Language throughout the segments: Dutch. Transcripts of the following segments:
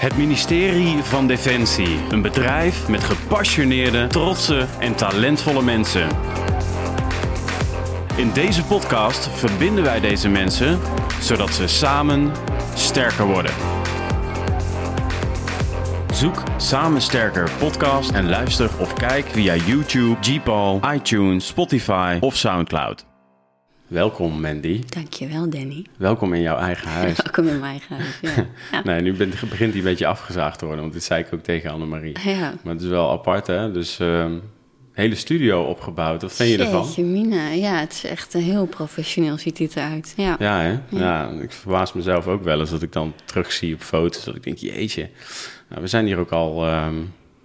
Het ministerie van Defensie. Een bedrijf met gepassioneerde, trotse en talentvolle mensen. In deze podcast verbinden wij deze mensen zodat ze samen sterker worden. Zoek Samen Sterker podcast en luister of kijk via YouTube, Gpal, iTunes, Spotify of Soundcloud. Welkom Mandy. Dankjewel Danny. Welkom in jouw eigen huis. Welkom in mijn eigen huis, ja. ja. Nee, nu bent, begint hij een beetje afgezaagd te worden, want dit zei ik ook tegen Annemarie. Ja. Maar het is wel apart hè, dus ehm hele studio opgebouwd. Wat vind je ervan? Jeetje, Mina. Ja, het is echt een heel professioneel ziet dit eruit. Ja. Ja, hè? Ja. ik verbaas mezelf ook wel eens dat ik dan terugzie op foto's. Dat ik denk, jeetje, nou, we zijn hier ook al ehm,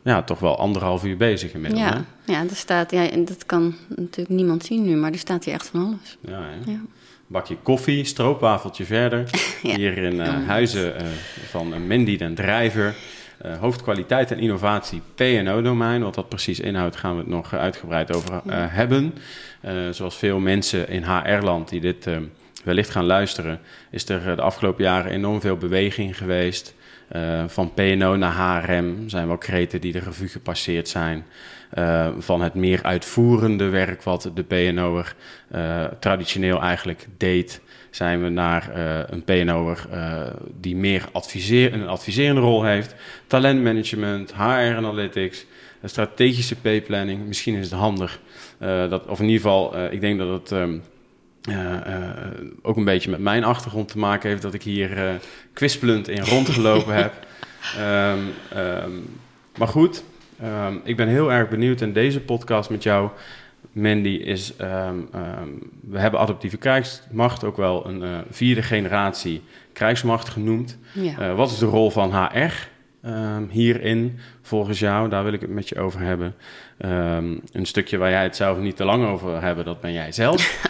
ja, toch wel anderhalf uur bezig inmiddels. Ja, ja, er staat, ja, en dat kan natuurlijk niemand zien nu, maar er staat hier echt van alles. Ja, hè? Ja. Bakje koffie, stroopwafeltje verder. Ja. Hier in eh, Huizen eh, van uh, Mandy den Drijver. Eh, hoofdkwaliteit en innovatie P&O-domein. Wat dat precies inhoudt, gaan we het nog eh, uitgebreid over eh, hebben. Eh, zoals veel mensen in HR-land die dit eh, wellicht gaan luisteren... is er eh, de afgelopen jaren enorm veel beweging geweest... Eh, van P&O naar HRM zijn wel kreten die de revue gepasseerd zijn. Uh, van het meer uitvoerende werk wat de PNO'er uh, traditioneel eigenlijk deed, zijn we naar uh, een PNO'er die meer adviseer, een adviserende rol heeft. Talentmanagement, HR analytics, strategische P-planning. Misschien is het handig, dat, of in ieder geval, ik denk dat het... Um, uh, uh, ook een beetje met mijn achtergrond te maken heeft dat ik hier uh, kwispelend in rondgelopen heb. Um, um, maar goed, um, ik ben heel erg benieuwd in deze podcast met jou, Mandy, is we hebben adaptieve krijgsmacht ook wel een uh, vierde generatie krijgsmacht genoemd. Ja. Uh, wat is de rol van HR hierin volgens jou? Daar wil ik het met je over hebben. Um, een stukje waar jij het zelf niet te lang over wil hebben, dat ben jij zelf.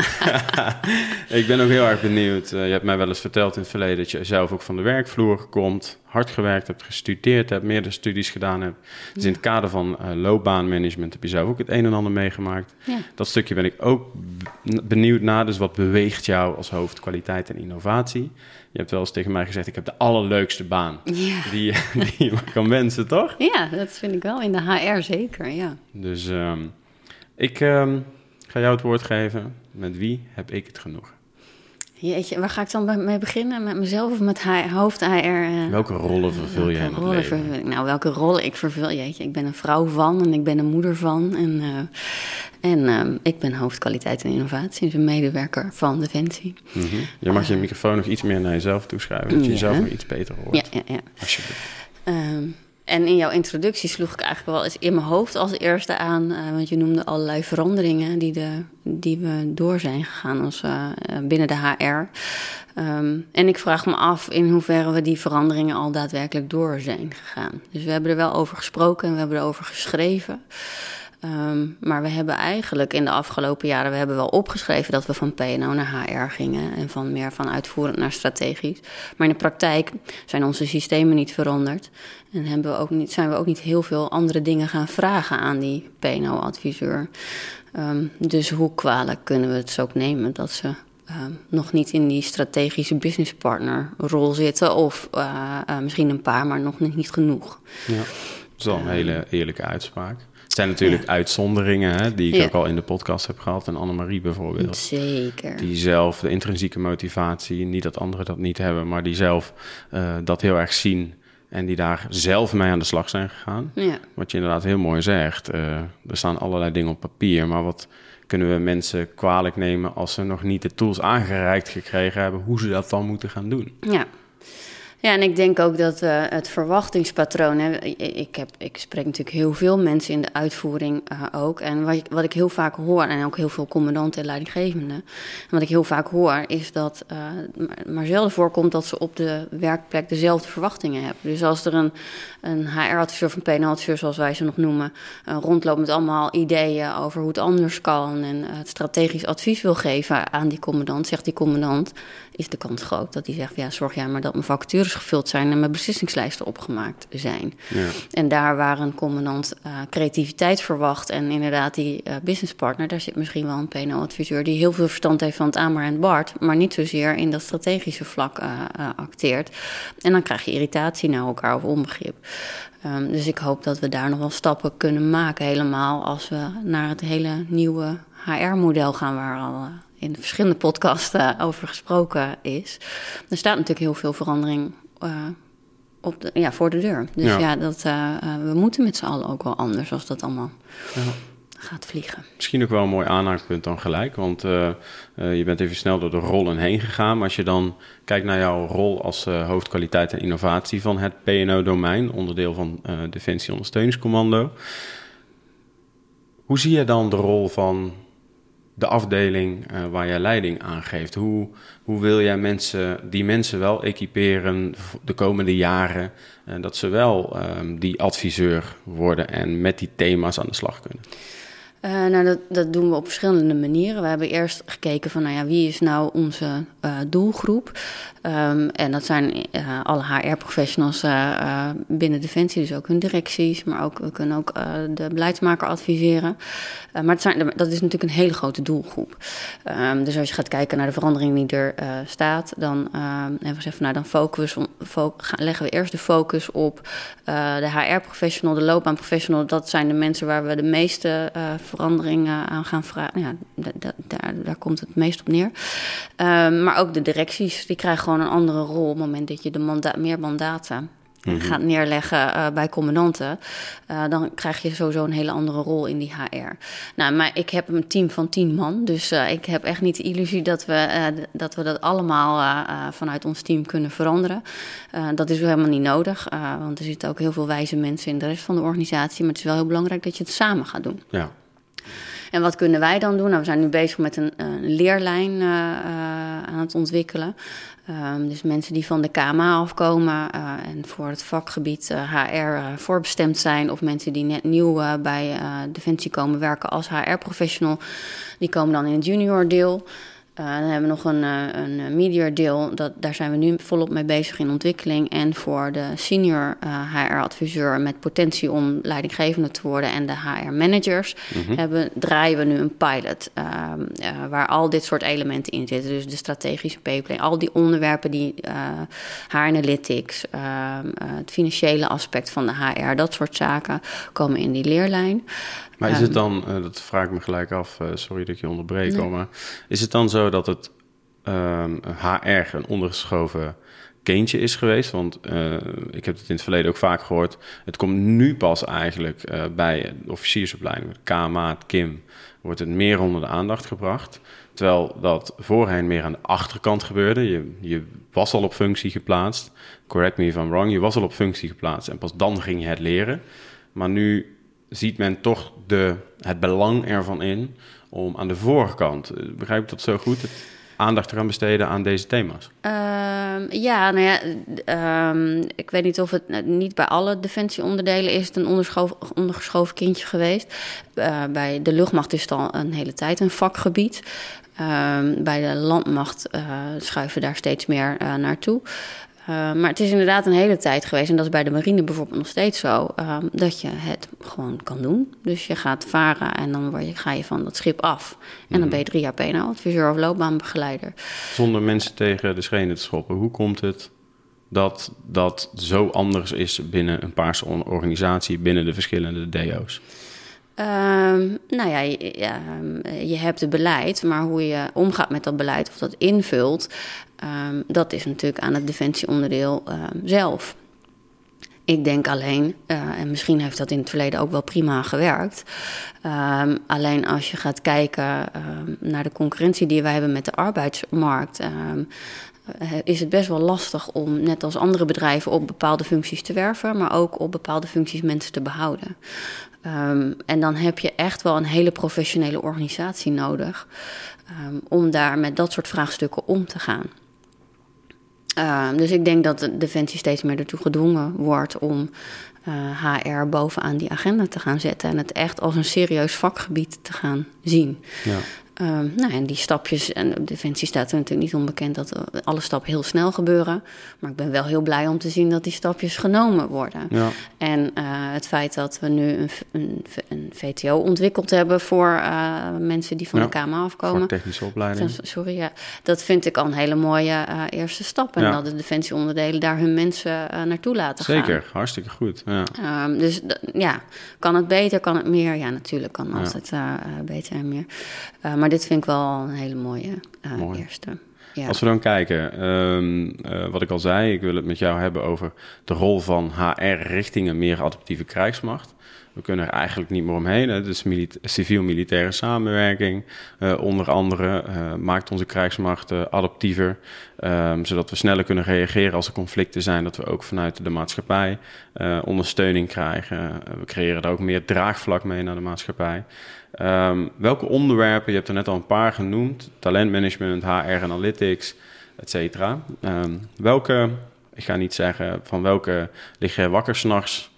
ik ben ook heel erg benieuwd. Uh, je hebt mij wel eens verteld in het verleden dat je zelf ook van de werkvloer komt, hard gewerkt hebt, gestudeerd hebt, meerdere studies gedaan hebt. Dus ja. in het kader van uh, loopbaanmanagement heb je zelf ook het een en ander meegemaakt. Ja. Dat stukje ben ik ook benieuwd naar. Dus wat beweegt jou als hoofd kwaliteit en innovatie? Je hebt wel eens tegen mij gezegd, ik heb de allerleukste baan ja. die, die je kan wensen, toch? Ja, dat vind ik wel. In de HR zeker, ja. Dus um, ik um, ga jou het woord geven. Met wie heb ik het genoeg? Jeetje, waar ga ik dan mee beginnen? Met mezelf of met HR, hoofd HR? Uh, welke rollen vervul je in het rollen leven? Vervul, nou, welke rollen ik vervul? Jeetje, ik ben een vrouw van en ik ben een moeder van. En, uh, en uh, ik ben hoofdkwaliteit en innovatie, dus een medewerker van Defensie. Mm -hmm. Je mag je microfoon nog iets meer naar jezelf toeschrijven, dat je ja. jezelf nog iets beter hoort. Ja, ja, ja. Alsjeblieft. Um, en in jouw introductie sloeg ik eigenlijk wel eens in mijn hoofd als eerste aan, uh, want je noemde allerlei veranderingen die, de, die we door zijn gegaan als, uh, binnen de HR. Um, en ik vraag me af in hoeverre we die veranderingen al daadwerkelijk door zijn gegaan. Dus we hebben er wel over gesproken en we hebben erover geschreven. Um, maar we hebben eigenlijk in de afgelopen jaren, we hebben wel opgeschreven dat we van PNO naar HR gingen en van meer van uitvoerend naar strategisch. Maar in de praktijk zijn onze systemen niet veranderd en hebben we ook niet, zijn we ook niet heel veel andere dingen gaan vragen aan die PNO-adviseur. Um, dus hoe kwalijk kunnen we het zo ook nemen dat ze um, nog niet in die strategische businesspartner-rol zitten of uh, uh, misschien een paar, maar nog niet, niet genoeg. Ja, dat is wel een hele eerlijke uitspraak. Het zijn natuurlijk ja. uitzonderingen, hè, die ik ja. ook al in de podcast heb gehad. En Annemarie bijvoorbeeld. Zeker. Die zelf de intrinsieke motivatie, niet dat anderen dat niet hebben, maar die zelf uh, dat heel erg zien. En die daar zelf mee aan de slag zijn gegaan. Ja. Wat je inderdaad heel mooi zegt. Uh, er staan allerlei dingen op papier. Maar wat kunnen we mensen kwalijk nemen als ze nog niet de tools aangereikt gekregen hebben, hoe ze dat dan moeten gaan doen? Ja. Ja, en ik denk ook dat uh, het verwachtingspatroon. Hè, ik, heb, ik spreek natuurlijk heel veel mensen in de uitvoering uh, ook. En wat ik, wat ik heel vaak hoor, en ook heel veel commandanten en leidinggevenden. En wat ik heel vaak hoor, is dat uh, maar zelden voorkomt dat ze op de werkplek dezelfde verwachtingen hebben. Dus als er een, een HR-adviseur of een PNL-adviseur, zoals wij ze nog noemen, uh, rondloopt met allemaal ideeën over hoe het anders kan. En het strategisch advies wil geven aan die commandant, zegt die commandant, is de kans groot dat hij zegt: ja, zorg jij maar dat mijn vacatures gevuld zijn en met beslissingslijsten opgemaakt zijn. Ja. En daar waar een commandant uh, creativiteit verwacht en inderdaad die uh, businesspartner, daar zit misschien wel een PNO-adviseur die heel veel verstand heeft van het Amer en Bart, maar niet zozeer in dat strategische vlak uh, acteert. En dan krijg je irritatie naar elkaar of onbegrip. Um, dus ik hoop dat we daar nog wel stappen kunnen maken, helemaal als we naar het hele nieuwe HR-model gaan, waar al in verschillende podcasts over gesproken is. Er staat natuurlijk heel veel verandering op de, ja, voor de deur. Dus ja, ja dat, uh, we moeten met z'n allen ook wel anders als dat allemaal ja. Gaat vliegen. Misschien ook wel een mooi aanhaakpunt dan gelijk. Want uh, uh, je bent even snel door de rollen heen gegaan. Maar als je dan kijkt naar jouw rol als hoofdkwaliteit en innovatie van het PNO-domein, onderdeel van Defensie Ondersteuningscommando. Hoe zie je dan de rol van de afdeling uh, waar jij leiding aan geeft. Hoe, hoe wil jij mensen, die mensen wel equiperen de komende jaren, uh, dat ze wel um, die adviseur worden en met die thema's aan de slag kunnen? Uh, nou, dat, dat, doen we op verschillende manieren. We hebben eerst gekeken van, nou ja, wie is nou onze uh, doelgroep? Um, en dat zijn uh, alle HR-professionals binnen Defensie, dus ook hun directies, maar ook, we kunnen ook de beleidsmaker adviseren. maar het zijn, dat is natuurlijk een hele grote doelgroep. Um, dus als je gaat kijken naar de verandering die er staat, dan hebben we gezegd, nou, dan leggen we eerst de focus op de HR-professional, de loopbaanprofessional. Dat zijn de mensen waar we de meeste veranderingen aan gaan vragen. Ja, daar, daar komt het meest op neer. Um, maar ook de directies, die krijgen gewoon een andere rol op het moment dat je de manda meer mandaten -hmm. gaat neerleggen uh, bij commandanten, uh, dan krijg je sowieso een hele andere rol in die HR. Nou, maar ik heb een team van tien man, dus uh, ik heb echt niet de illusie dat we dat, we dat allemaal vanuit ons team kunnen veranderen. dat is helemaal niet nodig, want er zitten ook heel veel wijze mensen in de rest van de organisatie, maar het is wel heel belangrijk dat je het samen gaat doen. Ja. En wat kunnen wij dan doen? Nou, we zijn nu bezig met een, een leerlijn uh, uh, aan het ontwikkelen. Um, dus mensen die van de KMA afkomen uh, en voor het vakgebied HR voorbestemd zijn, of mensen die net nieuw bij Defensie komen werken als HR-professional, die komen dan in het junior deel. Uh, dan hebben we nog een, een media deel, dat, daar zijn we nu volop mee bezig in ontwikkeling. En voor de senior HR-adviseur met potentie om leidinggevende te worden en de HR-managers mm-hmm. hebben, draaien we nu een pilot uh, waar al dit soort elementen in zitten. Dus de strategische pipeline, al die onderwerpen die HR-analytics, het financiële aspect van de HR, dat soort zaken komen in die leerlijn. Maar is het dan, uh, dat vraag ik me gelijk af, uh, sorry dat ik je onderbreek, nee. maar is het dan zo dat het um, HR een ondergeschoven kindje is geweest? Want uh, ik heb het in het verleden ook vaak gehoord. Het komt nu pas eigenlijk bij de officiersopleiding, de KMA, het KIM, wordt het meer onder de aandacht gebracht. Terwijl dat voorheen meer aan de achterkant gebeurde. Je, je was al op functie geplaatst. Correct me if I'm wrong. Je was al op functie geplaatst en pas dan ging je het leren. Maar nu ziet men toch de, het belang ervan in om aan de voorkant, eh, begrijp ik dat zo goed, aandacht te gaan besteden aan deze thema's? Uh, ja, nou ja, uh, ik weet niet of het niet bij alle defensieonderdelen is het een ondergeschoven, kindje geweest. Uh, bij de luchtmacht is het al een hele tijd een vakgebied. Ehm, bij de landmacht uh, schuiven daar steeds meer naartoe. Uh, maar het is inderdaad een hele tijd geweest, en dat is bij de marine bijvoorbeeld nog steeds zo, uh, dat je het gewoon kan doen. Dus je gaat varen en dan word je, ga je van dat schip af. En dan ben je drie jaar PNO-adviseur of loopbaanbegeleider. Zonder mensen tegen de schenen te schoppen, hoe komt het dat dat zo anders is binnen een paarse organisatie, binnen de verschillende DO's? Um, nou ja je, ja, je, hebt het beleid, maar hoe je omgaat met dat beleid of dat invult, um, dat is natuurlijk aan het defensieonderdeel um, zelf. Ik denk alleen, uh, en misschien heeft dat in het verleden ook wel prima gewerkt. Um, alleen als je gaat kijken naar de concurrentie die wij hebben met de arbeidsmarkt. Um, is het best wel lastig om, net als andere bedrijven, op bepaalde functies te werven, maar ook op bepaalde functies mensen te behouden. En dan heb je echt wel een hele professionele organisatie nodig om daar met dat soort vraagstukken om te gaan. Uh, dus ik denk dat de Defensie steeds meer ertoe gedwongen wordt om HR bovenaan die agenda te gaan zetten en het echt als een serieus vakgebied te gaan zien. Ja. Um, nou, en die stapjes, en op Defensie staat er natuurlijk niet onbekend dat alle stappen heel snel gebeuren. Maar ik ben wel heel blij om te zien dat die stapjes genomen worden. Ja. En uh, het feit dat we nu een, een, een VTO ontwikkeld hebben voor uh, mensen die van ja, de KMA afkomen. Voor technische opleiding. Sorry, ja. Dat vind ik al een hele mooie uh, eerste stap. En ja. dat de Defensieonderdelen daar hun mensen naartoe laten Zeker, gaan. Zeker, hartstikke goed. Ja. Um, dus ja, kan het beter, kan het meer? Ja, natuurlijk kan altijd beter en meer. maar maar dit vind ik wel een hele mooie uh, eerste. Ja. Als we dan kijken, um, uh, wat ik al zei, ik wil het met jou hebben over de rol van HR richting een meer adaptieve krijgsmacht. We kunnen er eigenlijk niet meer omheen. Hè. Dus civiel-militaire samenwerking, uh, onder andere, uh, maakt onze krijgsmacht uh, adaptiever. Um, zodat we sneller kunnen reageren als er conflicten zijn. Dat we ook vanuit de maatschappij ondersteuning krijgen. we creëren er ook meer draagvlak mee naar de maatschappij. Um, welke onderwerpen, je hebt er net al een paar genoemd, talentmanagement, HR analytics, et cetera. Um, welke, ik ga niet zeggen van welke lig je wakker s'nachts,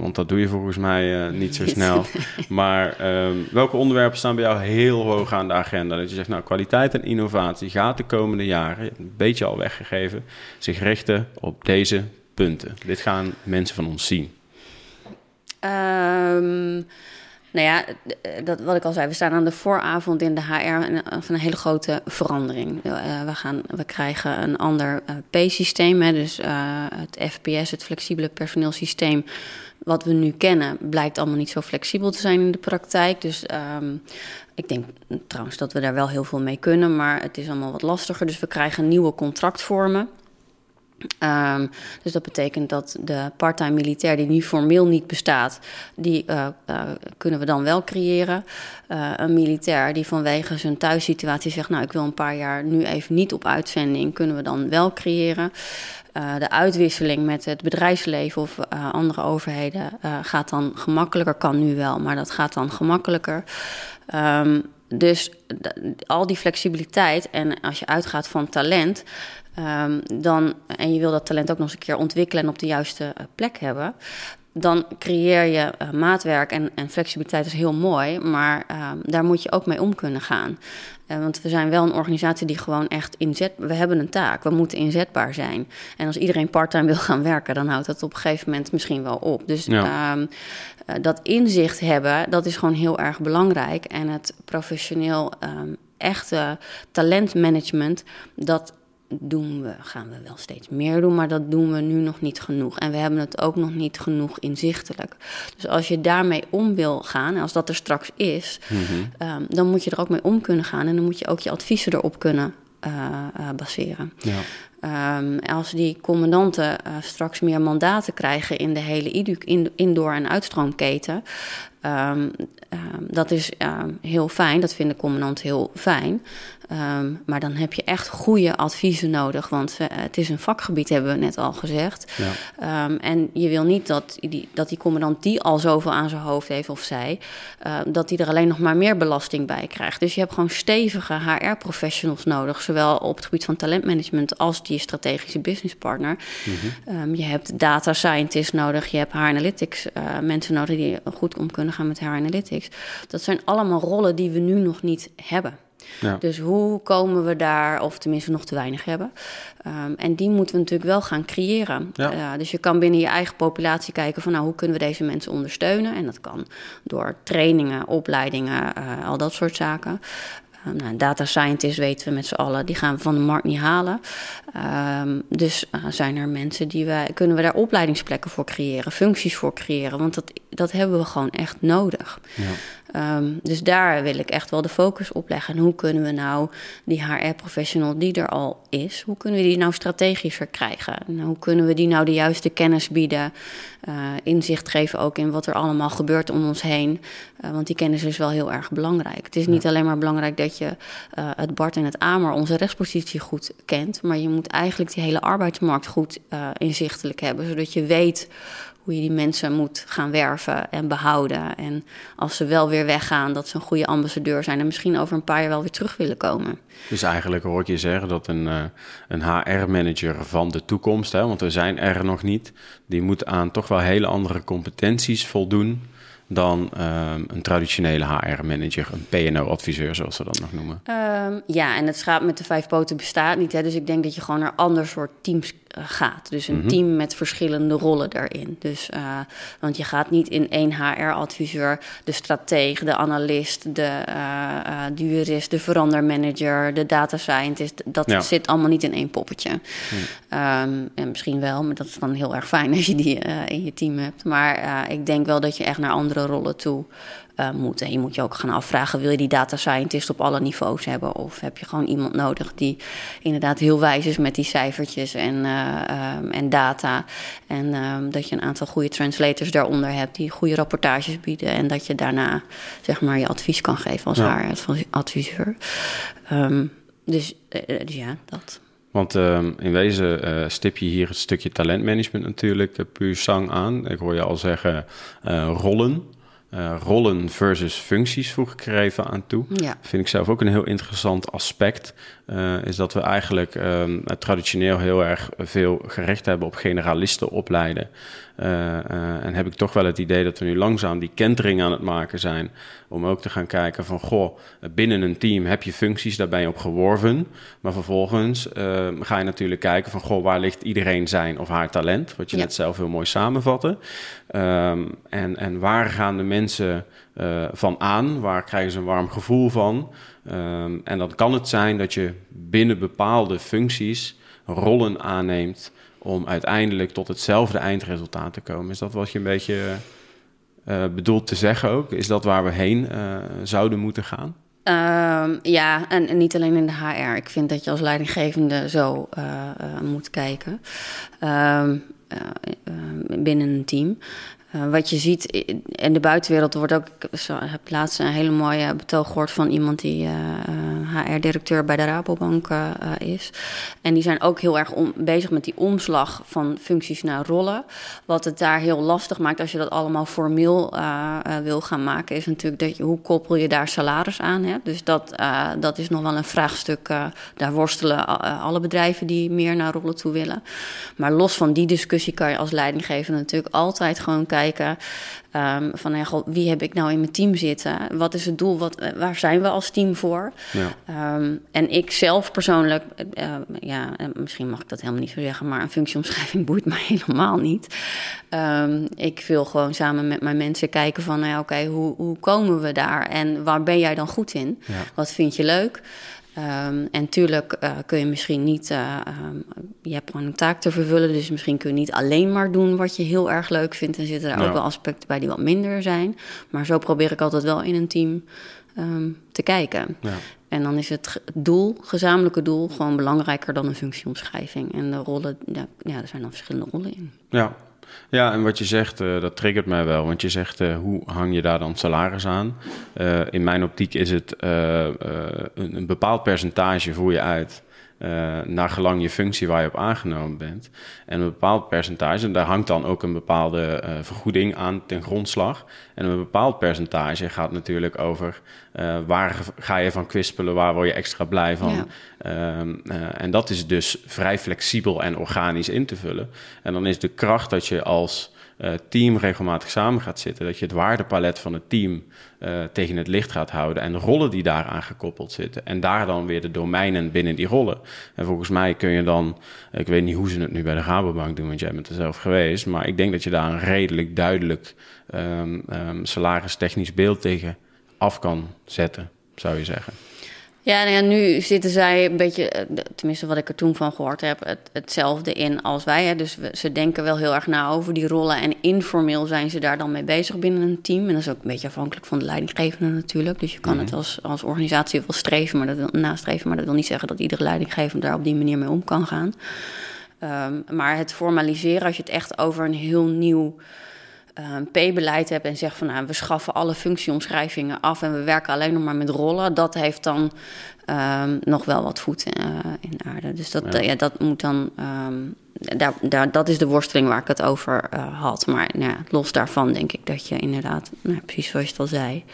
want dat doe je volgens mij uh, niet zo snel. maar um, welke onderwerpen staan bij jou heel hoog aan de agenda? Dat je zegt, nou, kwaliteit en innovatie gaat de komende jaren, een beetje al weggegeven, zich richten op deze punten. Dit gaan mensen van ons zien. Um, nou ja, eh, dat, wat ik al zei, we staan aan de vooravond in de HR van een hele grote verandering. We, gaan, we krijgen een ander P-systeem, dus het FPS, het flexibele personeelsysteem, wat we nu kennen, blijkt allemaal niet zo flexibel te zijn in de praktijk. Dus um, ik denk trouwens dat we daar wel heel veel mee kunnen, maar het is allemaal wat lastiger. Dus we krijgen nieuwe contractvormen. Um, dus dat betekent dat de parttime militair die nu formeel niet bestaat, die uh, uh, kunnen we dan wel creëren. Uh, een militair die vanwege zijn thuissituatie zegt, nou ik wil een paar jaar nu even niet op uitzending, kunnen we dan wel creëren. de uitwisseling met het bedrijfsleven of andere overheden gaat dan gemakkelijker, kan nu wel, maar dat gaat dan gemakkelijker. Um, dus al die flexibiliteit en als je uitgaat van talent, um, dan, en je wil dat talent ook nog eens een keer ontwikkelen en op de juiste uh, plek hebben, dan creëer je uh, maatwerk en, en, flexibiliteit is heel mooi, maar um, daar moet je ook mee om kunnen gaan. Uh, want we zijn wel een organisatie die gewoon echt inzet. We hebben een taak, we moeten inzetbaar zijn. En als iedereen parttime wil gaan werken, dan houdt dat op een gegeven moment misschien wel op. Dus ja. um, uh, dat inzicht hebben, dat is gewoon heel erg belangrijk. En het professioneel um, echte talentmanagement, dat doen we, gaan we wel steeds meer doen, maar dat doen we nu nog niet genoeg. En we hebben het ook nog niet genoeg inzichtelijk. Dus als je daarmee om wil gaan, en als dat er straks is, mm -hmm. um, dan moet je er ook mee om kunnen gaan. En dan moet je ook je adviezen erop kunnen uh, uh, baseren. Ja. Um, als die commandanten uh, straks meer mandaten krijgen in de hele indoor- en uitstroomketen, um, dat is heel fijn. Dat vinden commandanten heel fijn. Um, maar dan heb je echt goede adviezen nodig, want uh, het is een vakgebied, hebben we net al gezegd. Ja. Um, en je wil niet dat die, dat die commandant die al zoveel aan zijn hoofd heeft of zij, uh, dat die er alleen nog maar meer belasting bij krijgt. Dus je hebt gewoon stevige HR-professionals nodig, zowel op het gebied van talentmanagement als die strategische businesspartner. Mm -hmm. um, je hebt data scientists nodig, je hebt HR analytics uh, mensen nodig die goed om kunnen gaan met HR analytics. Dat zijn allemaal rollen die we nu nog niet hebben. Ja. Dus hoe komen we daar, of tenminste nog te weinig hebben. Um, en die moeten we natuurlijk wel gaan creëren. Ja. Uh, dus je kan binnen je eigen populatie kijken van nou, hoe kunnen we deze mensen ondersteunen. En dat kan door trainingen, opleidingen, uh, al dat soort zaken. Um, nou, data scientist weten we met z'n allen, die gaan we van de markt niet halen. Um, dus uh, zijn er mensen die wij, kunnen we daar opleidingsplekken voor creëren, functies voor creëren, want dat, dat hebben we gewoon echt nodig. Ja. Um, dus daar wil ik echt wel de focus op leggen. En hoe kunnen we nou die HR-professional die er al is, hoe kunnen we die nou strategischer krijgen? En hoe kunnen we die nou de juiste kennis bieden, inzicht geven ook in wat er allemaal gebeurt om ons heen? Uh, want die kennis is wel heel erg belangrijk. Het is niet alleen maar belangrijk dat je uh, het Bart en het Amer, onze rechtspositie, goed kent, maar je moet eigenlijk die hele arbeidsmarkt goed inzichtelijk hebben, zodat je weet hoe je die mensen moet gaan werven en behouden. En als ze wel weer weggaan, dat ze een goede ambassadeur zijn en misschien over een paar jaar wel weer terug willen komen. Dus eigenlijk hoor ik je zeggen dat een, een HR-manager van de toekomst, hè, want we zijn er nog niet, die moet aan toch wel hele andere competenties voldoen. dan ehm, een traditionele HR-manager, een PNO-adviseur, zoals we dat nog noemen. Ehm, ja, en het schaap met de vijf poten bestaat niet. Hè? Dus ik denk dat je gewoon naar ander soort teams gaat. Dus een Mhm. team met verschillende rollen daarin. Dus, eh, want je gaat niet in één HR-adviseur de strateeg, de analist, de, eh, eh, de jurist, de verandermanager, de data scientist. Dat Ja. zit allemaal niet in één poppetje. Ehm, en misschien wel, maar dat is dan heel erg fijn als je die eh, in je team hebt. Maar eh, ik denk wel dat je echt naar andere rollen toe eh, moet. En je moet je ook gaan afvragen: wil je die data scientist op alle niveaus hebben? Of heb je gewoon iemand nodig die inderdaad heel wijs is met die cijfertjes en, eh, ehm, en data? En ehm, dat je een aantal goede translators daaronder hebt die goede rapportages bieden. En dat je daarna zeg maar je advies kan geven als Ja. haar adviseur. Ehm, dus, eh, dus ja, dat. Want in wezen eh, stip je hier het stukje talentmanagement natuurlijk uh, puur sang aan. Ik hoor je al zeggen rollen. Uh, rollen versus functies voeg ik er even aan toe. Ja. Vind ik zelf ook een heel interessant aspect. Uh, is dat we eigenlijk um, traditioneel heel erg veel gericht hebben op generalisten opleiden. Uh, en heb ik toch wel het idee dat we nu langzaam die kentering aan het maken zijn. Om ook te gaan kijken van, goh, binnen een team heb je functies, daar ben je op geworven. Maar vervolgens uh, ga je natuurlijk kijken van, goh, waar ligt iedereen zijn of haar talent? Wat je ja. net zelf heel mooi samenvatte. Um, en, en waar gaan de mensen uh, van aan? Waar krijgen ze een warm gevoel van? Um, en dan kan het zijn dat je binnen bepaalde functies rollen aanneemt om uiteindelijk tot hetzelfde eindresultaat te komen. Is dat wat je een beetje uh, bedoelt te zeggen ook? Is dat waar we heen uh, zouden moeten gaan? Um, ja, en, niet alleen in de HR. Ik vind dat je als leidinggevende zo moet kijken um, binnen een team. Uh, wat je ziet in de buitenwereld wordt ook. Ik heb laatst een hele mooie betoog gehoord van iemand die HR-directeur bij de Rabobank is. En die zijn ook heel erg bezig met die omslag van functies naar rollen. Wat het daar heel lastig maakt als je dat allemaal formeel wil gaan maken, is natuurlijk dat je, hoe koppel je daar salaris aan. Hè? Dus dat, dat is nog wel een vraagstuk. daar worstelen alle bedrijven die meer naar rollen toe willen. Maar los van die discussie kan je als leidinggevende natuurlijk altijd gewoon kijken kijken um, van ja, goh, wie heb ik nou in mijn team zitten? Wat is het doel? Wat, waar zijn we als team voor? Ja. Um, en ik zelf persoonlijk, uh, ja, misschien mag ik dat helemaal niet zo zeggen, maar een functieomschrijving boeit mij helemaal niet. Um, ik wil gewoon samen met mijn mensen kijken van, nou ja, oké, okay, hoe, hoe komen we daar? En waar ben jij dan goed in? Ja. Wat vind je leuk? Um, en tuurlijk uh, kun je misschien niet, uh, um, je hebt gewoon een taak te vervullen, dus misschien kun je niet alleen maar doen wat je heel erg leuk vindt. En zitten er Ja. ook wel aspecten bij die wat minder zijn. Maar zo probeer ik altijd wel in een team um, te kijken. Ja. En dan is het doel, gezamenlijke doel, gewoon belangrijker dan een functieomschrijving. En de rollen, ja, ja er zijn dan verschillende rollen in. Ja. Ja, en wat je zegt, uh, dat triggert mij wel. Want je zegt, uh, hoe hang je daar dan salaris aan? Uh, in mijn optiek is het een, een, bepaald percentage voer je uit... naar gelang je functie waar je op aangenomen bent. En een bepaald percentage, en daar hangt dan ook een bepaalde vergoeding aan ten grondslag. En een bepaald percentage gaat natuurlijk over waar ga je van kwispelen, waar word je extra blij van. Ja. Um, uh, en dat is dus vrij flexibel en organisch in te vullen. En dan is de kracht dat je als uh, team regelmatig samen gaat zitten, dat je het waardepalet van het team uh, tegen het licht gaat houden en de rollen die daaraan gekoppeld zitten. En daar dan weer de domeinen binnen die rollen. En volgens mij kun je dan, ik weet niet hoe ze het nu bij de Rabobank doen, want jij bent er zelf geweest, maar ik denk dat je daar een redelijk duidelijk um, um, salaris-technisch beeld tegen af kan zetten, zou je zeggen. Ja, nou ja, nu zitten zij een beetje, tenminste wat ik er toen van gehoord heb, het, hetzelfde in als wij. Hè. Dus we, ze denken wel heel erg na over die rollen en informeel zijn ze daar dan mee bezig binnen een team. En dat is ook een beetje afhankelijk van de leidinggevende natuurlijk. Dus je kan Mhm. het als, als organisatie wel streven, maar dat wil, nastreven, maar dat wil niet zeggen dat iedere leidinggevende daar op die manier mee om kan gaan. Um, maar het formaliseren, als je het echt over een heel nieuw um, P-beleid hebt en zegt van nou, we schaffen alle functieomschrijvingen af en we werken alleen nog maar met rollen, dat heeft dan um, nog wel wat voet in, uh, in aarde. Dus dat, ja. ja dat moet dan. Um, daar, daar, dat is de worsteling waar ik het over uh, had. Maar nou, los daarvan denk ik dat je inderdaad, nou, precies zoals je het al zei,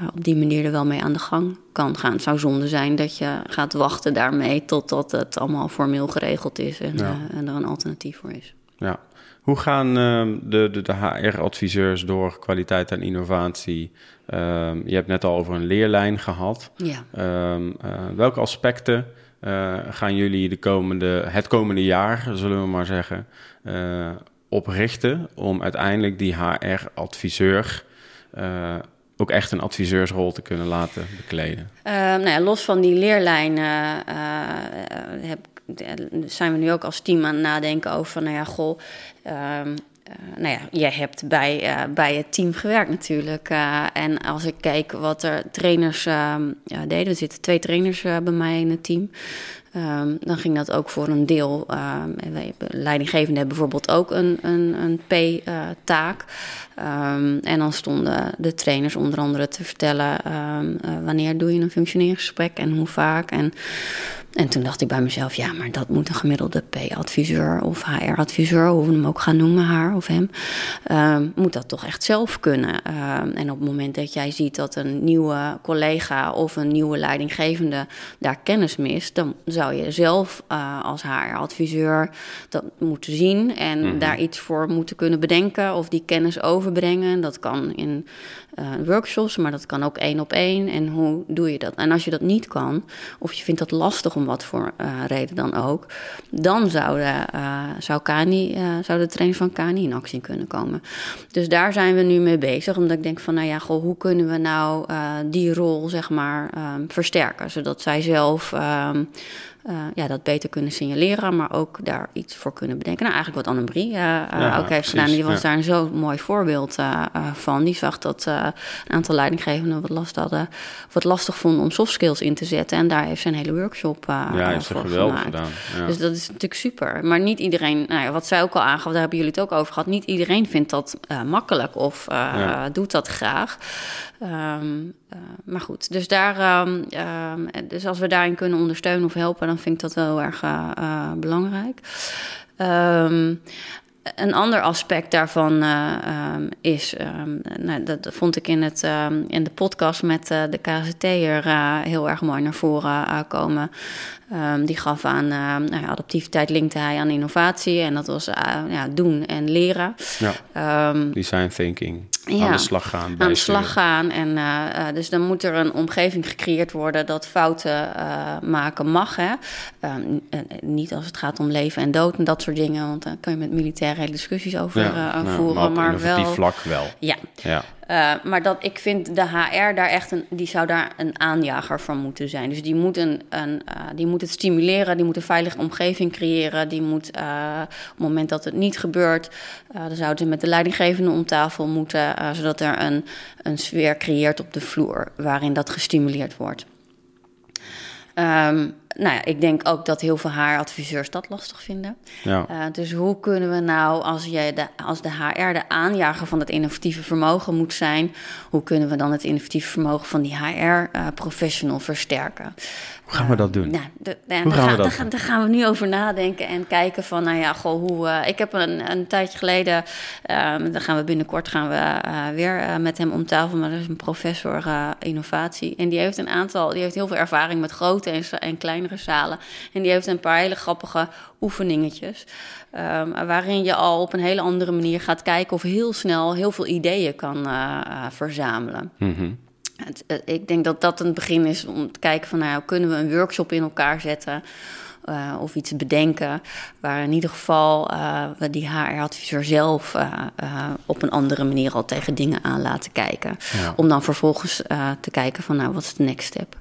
uh, op die manier er wel mee aan de gang kan gaan. Het zou zonde zijn dat je gaat wachten daarmee totdat het allemaal formeel geregeld is en, Ja. en er een alternatief voor is. Ja. Hoe gaan ehm, de, de, de HR-adviseurs door kwaliteit en innovatie? Ehm, je hebt net al over een leerlijn gehad. Ja. Ehm, eh, welke aspecten eh, gaan jullie de komende, het komende jaar, zullen we maar zeggen, uh, oprichten om uiteindelijk die HR-adviseur ook echt een adviseursrol te kunnen laten bekleden? nou ja, los van die leerlijn heb, zijn we nu ook als team aan het nadenken over van, nou ja, goh. Um, nou ja, jij hebt bij, uh, bij het team gewerkt natuurlijk. Uh, en als ik kijk wat er trainers uh, deden, er zitten twee trainers bij mij in het team. Um, dan ging dat ook voor een deel. leidinggevende hebben bijvoorbeeld ook een, een, een P-taak. Um, en dan stonden de trainers onder andere te vertellen wanneer doe je een functioneringsgesprek en hoe vaak. En en toen dacht ik bij mezelf, ja, maar dat moet een gemiddelde P-adviseur of HR-adviseur, hoe we hem ook gaan noemen, haar of hem, uh, moet dat toch echt zelf kunnen. En op het moment dat jij ziet dat een nieuwe collega of een nieuwe leidinggevende daar kennis mist, dan zou je zelf uh, als HR-adviseur dat moeten zien en mm -hmm. daar iets voor moeten kunnen bedenken of die kennis overbrengen. Dat kan in uh, workshops, maar dat kan ook één op één. En hoe doe je dat? En als je dat niet kan, of je vindt dat lastig om wat voor uh, reden dan ook, dan zou de, zou Kani, zou de trainers van Kani in actie kunnen komen. Dus daar zijn we nu mee bezig, omdat ik denk van, nou ja, goh, hoe kunnen we nou die rol, zeg maar, um, versterken, zodat zij zelf. Um, uh, ja, dat beter kunnen signaleren, maar ook daar iets voor kunnen bedenken. Nou, eigenlijk wat Annemarie uh, ja, ook heeft gedaan. Die was ja. daar een zo mooi voorbeeld uh, van. Die zag dat een aantal leidinggevenden wat last hadden, wat lastig vonden om soft skills in te zetten. En daar heeft ze een hele workshop ja, heeft ze geweldig gedaan. Ja. Dus dat is natuurlijk super. Maar niet iedereen, nou ja, wat zij ook al aangaf, daar hebben jullie het ook over gehad. Niet iedereen vindt dat makkelijk of doet dat graag. Um, uh, maar goed, dus, daar, um, um, dus als we daarin kunnen ondersteunen of helpen, dan vind ik dat wel erg uh, uh, belangrijk. Een ander aspect daarvan is, nou, dat vond ik in, het, in de podcast met de KZT'er heel erg mooi naar voren komen. Die gaf aan uh, nou adaptiviteit linkte hij aan innovatie en dat was uh, ja, doen en leren. Ja, design thinking. Ja, aan de slag gaan. Aan de slag gaan. En, uh, dus dan moet er een omgeving gecreëerd worden dat fouten maken mag. Hè? Niet als het gaat om leven en dood en dat soort dingen, want daar kan je met militairen hele discussies over ja, voeren. maar, maar wel. vlak wel. Ja. ja. Uh, maar dat, ik vind de HR daar echt een, die zou daar een aanjager van moeten zijn. Dus die moet, een, een uh, die moet het stimuleren, die moet een veilige omgeving creëren. Die moet uh, op het moment dat het niet gebeurt, dan zouden ze met de leidinggevende om tafel moeten, zodat er een, een sfeer creëert op de vloer waarin dat gestimuleerd wordt. Um, nou ja, ik denk ook dat heel veel haaradviseurs dat lastig vinden. Ja. Uh, dus hoe kunnen we nou, als, je de, als de HR de aanjager van het innovatieve vermogen moet zijn, hoe kunnen we dan het innovatieve vermogen van die HR-professional uh, versterken? Hoe gaan we dat doen? Nou, de, hoe gaan ga, we dat daar, daar, gaan we nu over nadenken en kijken van, nou ja, goh, hoe... Uh, ik heb een, een tijdje geleden, um, dan gaan we binnenkort gaan we uh, weer uh, met hem om tafel, maar dat is een professor innovatie. En die heeft een aantal, die heeft heel veel ervaring met grote en, en kleinere zalen. En die heeft een paar hele grappige oefeningetjes, um, waarin je al op een hele andere manier gaat kijken of heel snel heel veel ideeën kan verzamelen. Mm -hmm. Het, het, ik denk dat dat een begin is om te kijken van nou, kunnen we een workshop in elkaar zetten uh, of iets bedenken waar in ieder geval uh, we die HR-adviseur zelf uh, op een andere manier al tegen dingen aan laten kijken. Ja. Om dan vervolgens te kijken van nou, wat is de next step?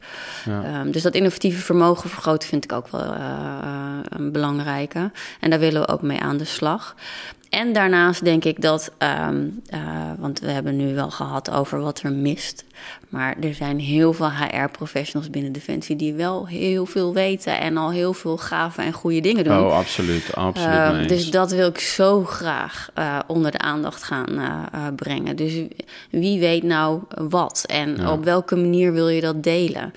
Ja. Um, dus dat innovatieve vermogen vergroten vind ik ook wel een belangrijke. En daar willen we ook mee aan de slag. En daarnaast denk ik dat, um, uh, want we hebben nu wel gehad over wat er mist. Maar er zijn heel veel HR-professionals binnen Defensie die wel heel veel weten en al heel veel gave en goede dingen doen. Oh, absoluut. absoluut uh, dus dat wil ik zo graag uh, onder de aandacht gaan uh, brengen. Dus wie weet nou wat en ja. op welke manier wil je dat delen?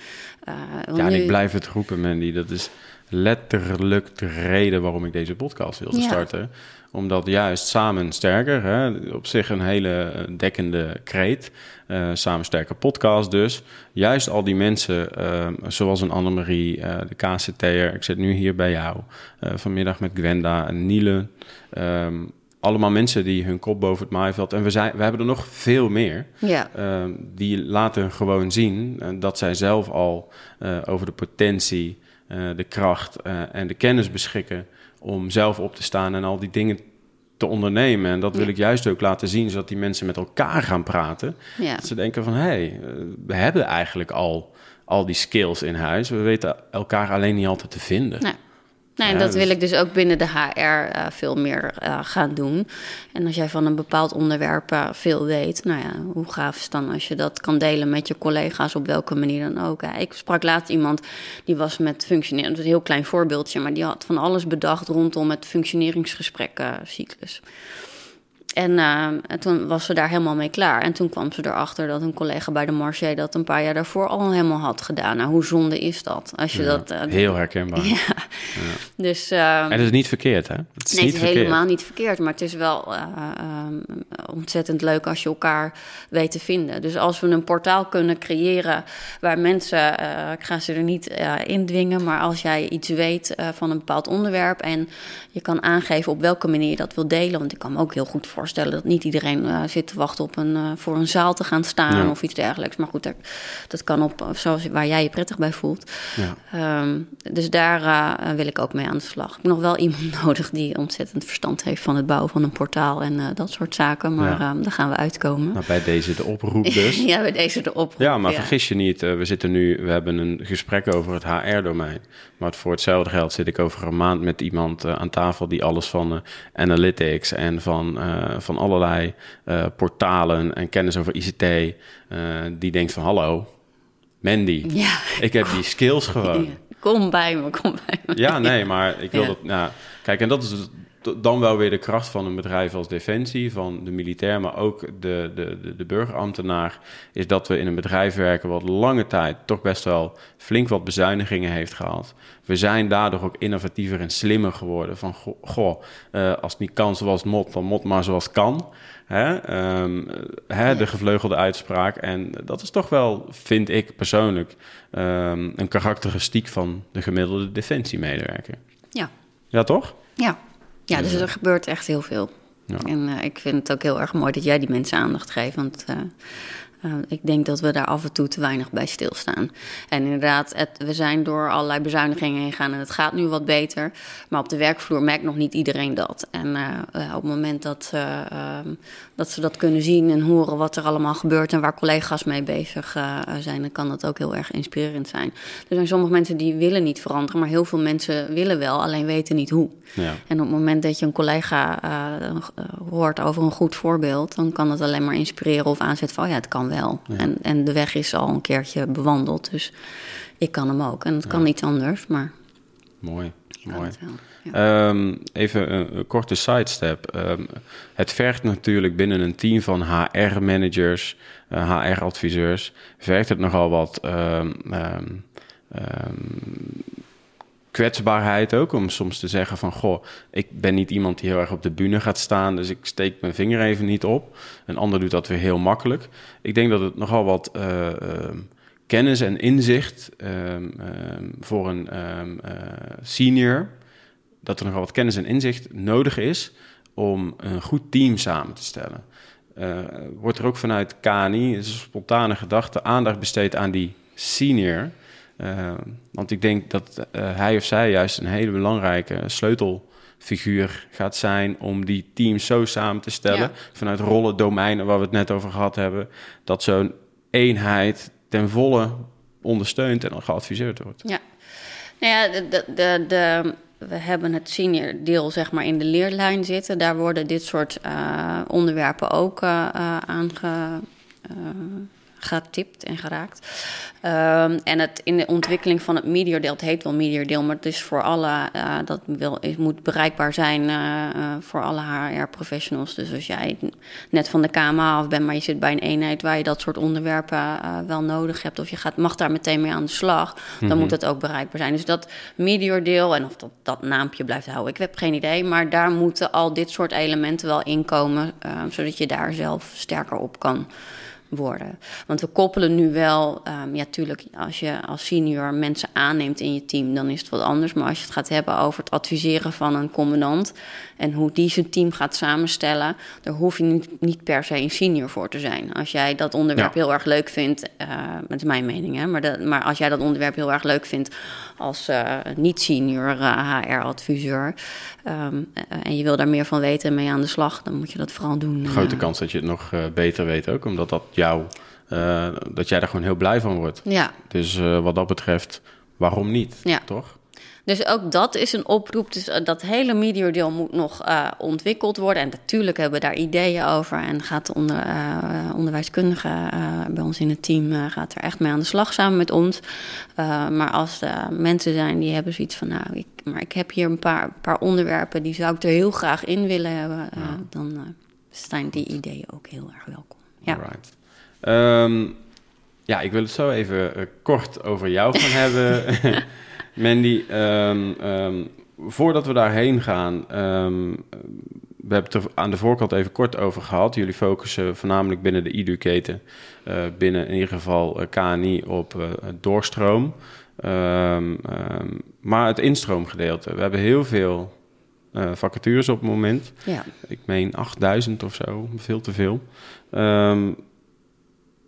ja, nu... ik blijf het roepen, Mandy. Dat is letterlijk de reden waarom ik deze podcast wilde ja. starten Omdat juist samen sterker, hè, op zich een hele dekkende kreet. Uh, samen sterker podcast dus. Juist al die mensen, uh, zoals een Annemarie, uh, de KCT'er. Ik zit nu hier bij jou. vanmiddag met Gwenda en Niele. Um, allemaal mensen die hun kop boven het maaiveld... en we, zijn, we hebben er nog veel meer... Ja. Uh, die laten gewoon zien dat zij zelf al uh, over de potentie, de kracht en de kennis beschikken... om zelf op te staan en al die dingen te ondernemen. En dat wil ik juist ook laten zien, zodat die mensen met elkaar gaan praten. Ja. Dat ze denken van, hé, hey, we hebben eigenlijk al, al die skills in huis. We weten elkaar alleen niet altijd te vinden. Nee, en dat wil ik dus ook binnen de HR uh, veel meer uh, gaan doen. En als jij van een bepaald onderwerp uh, veel weet, nou ja, hoe gaaf is het dan als je dat kan delen met je collega's op welke manier dan ook. Ik sprak laatst iemand die was met functioneren, dat is een heel klein voorbeeldje, maar die had van alles bedacht rondom het functioneringsgesprekcyclus. En, uh, en, toen was ze daar helemaal mee klaar. En toen kwam ze erachter dat een collega bij de Marché dat een paar jaar daarvoor al helemaal had gedaan. Nou, hoe zonde is dat? Als je ja, dat, uh, heel herkenbaar. Ja. ja. Dus, uh, en het is niet verkeerd, hè? Het is nee, niet het is helemaal niet verkeerd. Maar het is wel um, ontzettend leuk als je elkaar weet te vinden. Dus als we een portaal kunnen creëren waar mensen, uh, ik ga ze er niet uh, in dwingen, maar als jij iets weet van een bepaald onderwerp en je kan aangeven op welke manier je dat wil delen, want ik kan me ook heel goed voorstellen dat niet iedereen uh, zit te wachten op een, uh, voor een zaal te gaan staan ja. of iets dergelijks. Maar goed, dat, dat kan op zoals waar jij je prettig bij voelt. Ja. Um, dus daar uh, wil ik ook mee aan de slag. Ik heb nog wel iemand nodig die ontzettend verstand heeft van het bouwen van een portaal en dat soort zaken. Maar ja. um, daar gaan we uitkomen. Nou, bij deze de oproep dus. ja, bij deze de oproep. Ja, maar vergis je niet, we zitten nu, we hebben een gesprek over het HR-domein. Maar voor hetzelfde geld zit ik over een maand met iemand aan tafel die alles van analytics en van van allerlei portalen en kennis over ICT. Die denkt van hallo, Mandy, ja, ik heb die skills gewoon. Ja, kom bij me, kom bij me. Ja, nee, maar ik wil ja. dat... Nou, kijk, en dat is dan wel weer de kracht van een bedrijf als Defensie, van de militair, maar ook de, de, de, de burgerambtenaar, is dat we in een bedrijf werken wat lange tijd toch best wel flink wat bezuinigingen heeft gehad. We zijn daardoor ook innovatiever en slimmer geworden. Van goh, uh, als het niet kan zoals het mot, dan mot maar zoals kan. Hè? Um, hè, de gevleugelde uitspraak. En dat is toch wel, vind ik persoonlijk, um, een karakteristiek van de gemiddelde defensiemedewerker. Ja. Ja, toch? Ja. Ja, dus er gebeurt echt heel veel. Ja. En uh, ik vind het ook heel erg mooi dat jij die mensen aandacht geeft. Want uh, uh, ik denk dat we daar af en toe te weinig bij stilstaan. En inderdaad, het, we zijn door allerlei bezuinigingen heen gegaan en het gaat nu wat beter. Maar op de werkvloer merkt nog niet iedereen dat. En op het moment dat, um, dat ze dat kunnen zien en horen wat er allemaal gebeurt en waar collega's mee bezig zijn, dan kan dat ook heel erg inspirerend zijn. Er zijn sommige mensen die willen niet veranderen, maar heel veel mensen willen wel, alleen weten niet hoe. Ja. En op het moment dat je een collega hoort over een goed voorbeeld, dan kan dat alleen maar inspireren of aanzetten van oh ja, het kan wel. Ja. En, en de weg is al een keertje bewandeld, dus ik kan hem ook. En het Ja. kan niet anders, maar Mooi, mooi. Ja. Ehm, even een, een korte sidestep. Ehm, het vergt natuurlijk binnen een team van HR-managers, HR-adviseurs, vergt het nogal wat ehm, kwetsbaarheid ook. Om soms te zeggen van, goh, ik ben niet iemand die heel erg op de bühne gaat staan, dus ik steek mijn vinger even niet op. Een ander doet dat weer heel makkelijk. Ik denk dat het nogal wat eh, ehm, kennis en inzicht ehm, ehm, voor een eh, senior, dat er nogal wat kennis en inzicht nodig is om een goed team samen te stellen. Eh, wordt er ook vanuit KNI, een spontane gedachte, aandacht besteed aan die senior. Uh, want ik denk dat uh, hij of zij juist een hele belangrijke sleutelfiguur gaat zijn om die teams zo samen te stellen. Ja. Vanuit rollen, domeinen waar we het net over gehad hebben. Dat zo'n eenheid ten volle ondersteund en geadviseerd wordt. Ja. Nou ja, de, de, de, de- we hebben het senior deel zeg maar in de leerlijn zitten. Daar worden dit soort eh, onderwerpen ook eh, eh, aange, eh, getipt en geraakt. Ehm, en het, in de ontwikkeling van het mediadeel, het heet wel mediadeel, maar het is voor alle, uh, dat wil, het moet bereikbaar zijn uh, voor alle HR-professionals. Dus als jij net van de KMA af bent, maar je zit bij een eenheid waar je dat soort onderwerpen wel nodig hebt, of je gaat, mag daar meteen mee aan de slag, dan Mhm. moet het ook bereikbaar zijn. Dus dat mediadeel, en of dat, dat naampje blijft houden, ik heb geen idee, maar daar moeten al dit soort elementen wel inkomen, zodat je daar zelf sterker op kan worden. Want we koppelen nu wel, um, ja, tuurlijk, als je als senior mensen aanneemt in je team, dan is het wat anders. Maar als je het gaat hebben over het adviseren van een commandant en hoe die zijn team gaat samenstellen, daar hoef je niet, niet per se een senior voor te zijn. Als jij dat onderwerp ja. heel erg leuk vindt, uh, dat is mijn mening, hè, maar, de, maar als jij dat onderwerp heel erg leuk vindt als uh, niet-senior uh, HR-adviseur um, en je wil daar meer van weten en mee aan de slag, dan moet je dat vooral doen. Grote kans dat je het nog beter weet ook, omdat dat jou, dat jij daar gewoon heel blij van wordt. Ja. Dus wat dat betreft, waarom niet? Ja. Toch? Dus ook dat is een oproep. Dus dat hele mediadeel moet nog uh, ontwikkeld worden. En natuurlijk hebben we daar ideeën over. En gaat de onder, uh, onderwijskundige uh, bij ons in het team gaat er echt mee aan de slag samen met ons. maar als er mensen zijn die hebben zoiets van, nou, ik, maar ik heb hier een paar, paar onderwerpen die zou ik er heel graag in willen hebben, ja. dan zijn die ideeën ook heel erg welkom. Ja. Right. Um, ja, ik wil het zo even kort over jou gaan hebben. Mandy, um, um, voordat we daarheen gaan, um, we hebben het er aan de voorkant even kort over gehad. Jullie focussen voornamelijk binnen de IDU-keten, uh, binnen in ieder geval uh, KNI op uh, doorstroom. maar het instroomgedeelte, we hebben heel veel vacatures op het moment. Ja. Ik meen 8000 of zo, veel te veel.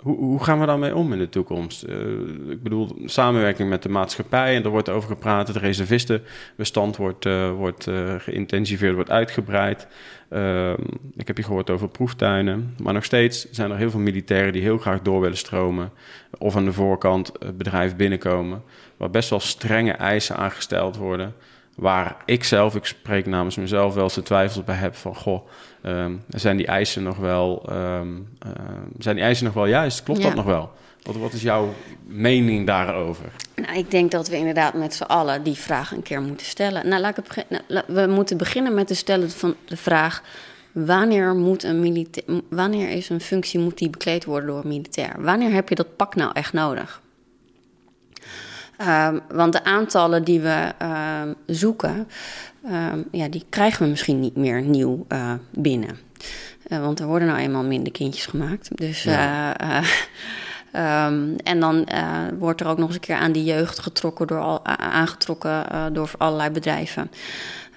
Hoe, hoe, gaan we daarmee om in de toekomst? Uh, ik bedoel, samenwerking met de maatschappij, en er wordt over gepraat. Het reservistenbestand wordt, uh, wordt uh, geïntensiveerd, wordt uitgebreid. Ehm, ik heb je gehoord over proeftuinen. Maar nog steeds zijn er heel veel militairen die heel graag door willen stromen. Of aan de voorkant het bedrijf binnenkomen. Waar best wel strenge eisen aangesteld worden. Waar ik zelf, ik spreek namens mezelf, wel eens de twijfels bij heb van... goh, um, zijn die eisen nog wel, um, uh, zijn die eisen nog wel juist? Klopt Ja. dat nog wel? Wat, wat is jouw mening daarover? Nou, ik denk dat we inderdaad met z'n allen die vraag een keer moeten stellen. Nou, laat ik het nou, we moeten beginnen met te stellen van de vraag... Wanneer, moet een wanneer is een functie moet die bekleed worden door een militair? Wanneer heb je dat pak nou echt nodig? Um, want de aantallen die we um, zoeken, um, ja, die krijgen we misschien niet meer nieuw uh, binnen. Uh, want er worden nou eenmaal minder kindjes gemaakt. Dus, ja. uh, en dan wordt er ook nog eens een keer aan die jeugd getrokken door al, aangetrokken door allerlei bedrijven.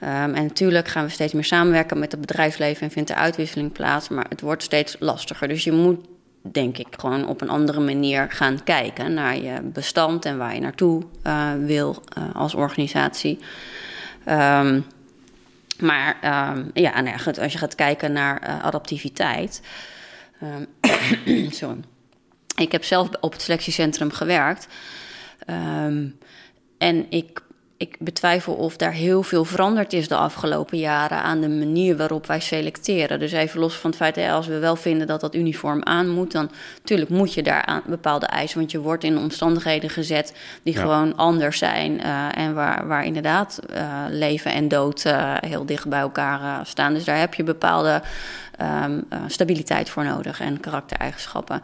en natuurlijk gaan we steeds meer samenwerken met het bedrijfsleven en vindt er uitwisseling plaats. Maar het wordt steeds lastiger. Dus je moet denk ik, gewoon op een andere manier gaan kijken naar je bestand en waar je naartoe uh, wil uh, als organisatie. Um, maar um, ja, nou als je gaat kijken naar uh, adaptiviteit. Sorry. Ik heb zelf op het selectiecentrum gewerkt. en ik ik betwijfel of daar heel veel veranderd is de afgelopen jaren aan de manier waarop wij selecteren. Dus even los van het feit dat als we wel vinden dat dat uniform aan moet, dan natuurlijk moet je daar aan bepaalde eisen, want je wordt in omstandigheden gezet die ja. gewoon anders zijn uh, en waar, waar inderdaad uh, leven en dood uh, heel dicht bij elkaar staan. Dus daar heb je bepaalde um, stabiliteit voor nodig en karaktereigenschappen.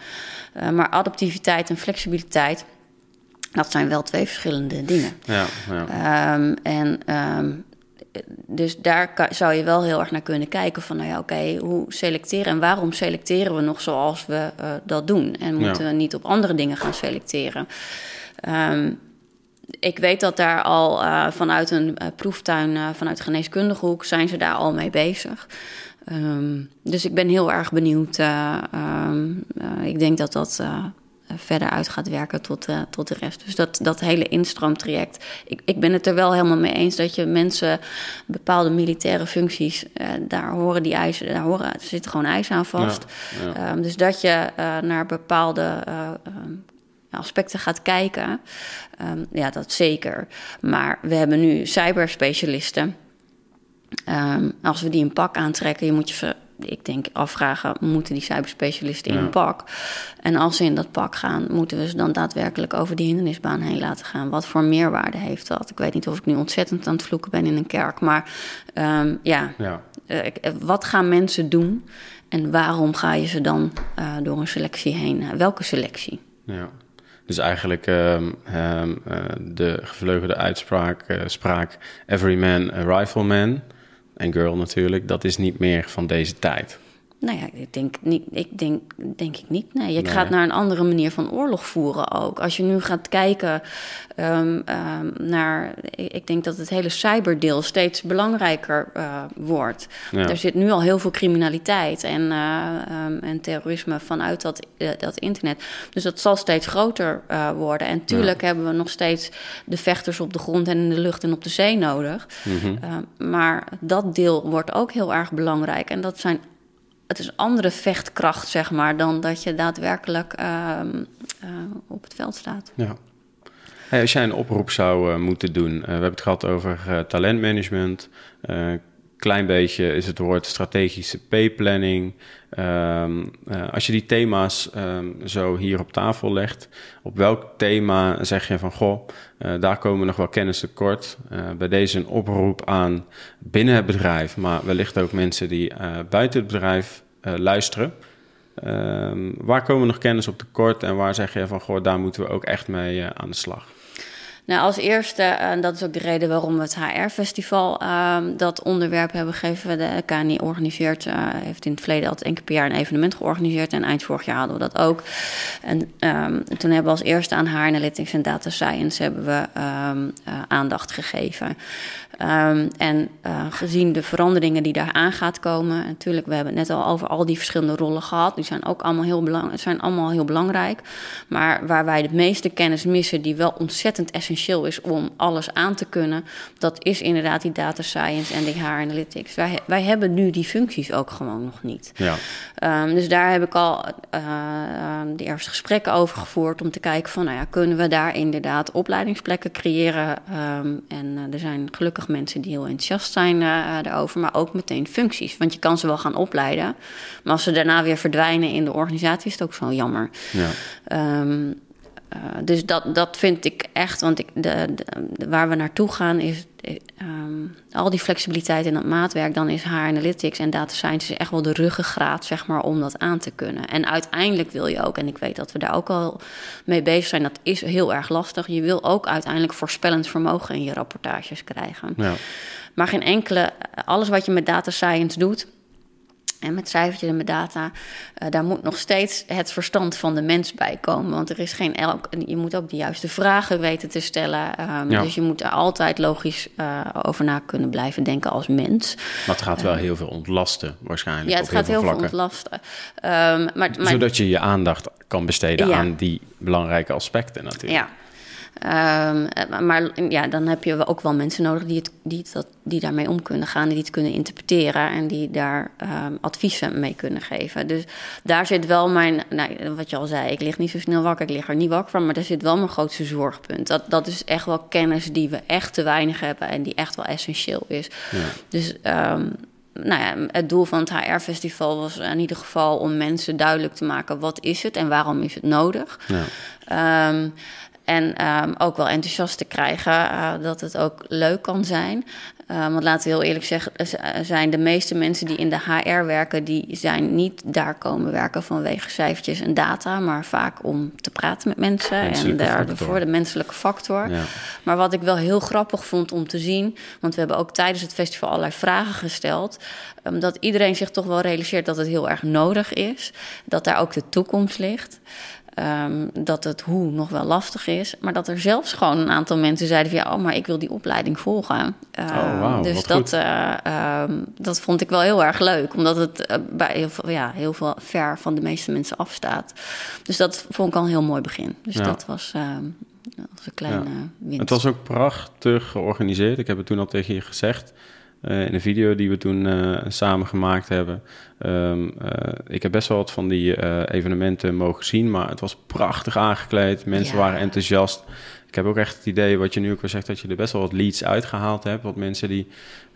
maar adaptiviteit en flexibiliteit. Dat zijn wel twee verschillende dingen. Ja, ja. Um, en um, dus daar kan, zou je wel heel erg naar kunnen kijken van, nou ja, oké, okay, hoe selecteren en waarom selecteren we nog zoals we uh, dat doen? En moeten ja. we niet op andere dingen gaan selecteren? Um, ik weet dat daar al uh, vanuit een uh, proeftuin, vanuit de geneeskundige hoek, zijn ze daar al mee bezig. Um, dus ik ben heel erg benieuwd. Ik denk dat dat verder uit gaat werken tot, uh, tot de rest. Dus dat, dat hele instroomtraject. Ik, ik ben het er wel helemaal mee eens dat je mensen bepaalde militaire functies, uh, daar horen die eisen, daar horen, er zitten gewoon eisen aan vast. Ja, ja. Um, dus dat je uh, naar bepaalde um, aspecten gaat kijken, um, ja, dat zeker. Maar we hebben nu cyberspecialisten. Um, als we die een pak aantrekken, je moet je ik denk afvragen, moeten die cyberspecialisten in een pak? En als ze in dat pak gaan, moeten we ze dan daadwerkelijk over die hindernisbaan heen laten gaan? Wat voor meerwaarde heeft dat? Ik weet niet of ik nu ontzettend aan het vloeken ben in een kerk, maar um, ja, ja. Uh, wat gaan mensen doen? En waarom ga je ze dan uh, door een selectie heen? Welke selectie? Ja. Dus eigenlijk um, um, uh, de gevleugelde uitspraak, uh, spraak every man a rifleman en girl natuurlijk, dat is niet meer van deze tijd. Nou ja, ik denk, niet, ik denk, denk ik niet. Nee, je gaat naar een andere manier van oorlog voeren ook. Als je nu gaat kijken um, um, naar... Ik denk dat het hele cyberdeel steeds belangrijker uh, wordt. Ja. Er zit nu al heel veel criminaliteit en, uh, um, en terrorisme vanuit dat, uh, dat internet. Dus dat zal steeds groter worden. En tuurlijk ja. hebben we nog steeds de vechters op de grond en in de lucht en op de zee nodig. Mm -hmm. maar dat deel wordt ook heel erg belangrijk. En dat zijn het is andere vechtkracht, zeg maar, dan dat je daadwerkelijk uh, uh, op het veld staat. Ja. Hey, als jij een oproep zou uh, moeten doen, uh, we hebben het gehad over talentmanagement, klein beetje is het woord strategische P-planning. Um, als je die thema's um, zo hier op tafel legt, op welk thema zeg je van goh, uh, daar komen nog wel kennis tekort. Uh, bij deze een oproep aan binnen het bedrijf, maar wellicht ook mensen die buiten het bedrijf luisteren. Um, waar komen nog kennis op tekort en waar zeg je van goh, daar moeten we ook echt mee aan de slag? Nou, als eerste, en dat is ook de reden waarom we het HR-festival uh, dat onderwerp hebben gegeven. De KNI organiseert, uh, heeft in het verleden altijd één per jaar een evenement georganiseerd. En eind vorig jaar hadden we dat ook. En um, toen hebben we als eerste aan HR Analytics en Data Science hebben we um, uh, aandacht gegeven. Um, en uh, gezien de veranderingen die daar aan gaat komen, natuurlijk, we hebben het net al over al die verschillende rollen gehad. Die zijn ook allemaal heel, belang, zijn allemaal heel belangrijk. Maar waar wij de meeste kennis missen, die wel ontzettend essentieel is om alles aan te kunnen, dat is inderdaad die data science en die HR analytics. Wij, wij hebben nu die functies ook gewoon nog niet. Ja. Um, dus daar heb ik al uh, de eerste gesprekken over gevoerd om te kijken van, nou ja, kunnen we daar inderdaad opleidingsplekken creëren? Um, en uh, er zijn gelukkig mensen die heel enthousiast zijn uh, daarover, maar ook meteen functies. Want je kan ze wel gaan opleiden, maar als ze daarna weer verdwijnen in de organisatie, is het ook zo jammer. Ja. Um, uh, dus dat, dat vind ik echt, want ik, de, de, waar we naartoe gaan is um, al die flexibiliteit in dat maatwerk. Dan is HR Analytics en Data Science echt wel de ruggengraat, zeg maar, om dat aan te kunnen. En uiteindelijk wil je ook, en ik weet dat we daar ook al mee bezig zijn, dat is heel erg lastig. Je wil ook uiteindelijk voorspellend vermogen in je rapportages krijgen. Ja. Maar geen enkele, alles wat je met data science doet, en met cijfertjes en met data, uh, daar moet nog steeds het verstand van de mens bij komen. Want er is geen elk. Je moet ook de juiste vragen weten te stellen. Um, ja. Dus je moet er altijd logisch uh, over na kunnen blijven denken als mens. Maar het gaat wel uh, heel veel ontlasten, waarschijnlijk. Ja, het gaat heel, heel veel ontlasten. Um, maar, maar, Zodat je je aandacht kan besteden ja. aan die belangrijke aspecten, natuurlijk. Ja. Um, maar ja, dan heb je ook wel mensen nodig die, het, die, het, dat, die daarmee om kunnen gaan, die het kunnen interpreteren en die daar um, adviezen mee kunnen geven. Dus daar zit wel mijn, nou, wat je al zei, ik lig niet zo snel wakker, ik lig er niet wakker van, maar daar zit wel mijn grootste zorgpunt. Dat, dat is echt wel kennis die we echt te weinig hebben en die echt wel essentieel is. Ja. Dus. Um, nou ja, het doel van het HR-festival was in ieder geval om mensen duidelijk te maken wat is het en waarom is het nodig. Ja. Um, en um, ook wel enthousiast te krijgen uh, dat het ook leuk kan zijn. Uh, want laten we heel eerlijk zeggen, zijn de meeste mensen die in de HR werken, die zijn niet daar komen werken vanwege cijfertjes en data, maar vaak om te praten met mensen en daarvoor de menselijke factor. Ja. Maar wat ik wel heel grappig vond om te zien, want we hebben ook tijdens het festival allerlei vragen gesteld, um, dat iedereen zich toch wel realiseert dat het heel erg nodig is, dat daar ook de toekomst ligt. Um, dat het hoe nog wel lastig is. Maar dat er zelfs gewoon een aantal mensen zeiden van ja, oh, maar ik wil die opleiding volgen. Uh, oh, wow, dus dat, uh, um, dat vond ik wel heel erg leuk. Omdat het uh, bij heel veel, ja, heel veel ver van de meeste mensen afstaat. Dus dat vond ik al een heel mooi begin. Dus ja. dat was, dat was een kleine ja. winst. Het was ook prachtig georganiseerd. Ik heb het toen al tegen je gezegd. Uh, in een video die we toen uh, samen gemaakt hebben. Um, uh, ik heb best wel wat van die evenementen mogen zien, maar het was prachtig aangekleed. Mensen ja. waren enthousiast. Ik heb ook echt het idee, wat je nu ook weer zegt, dat je er best wel wat leads uitgehaald hebt. Wat mensen die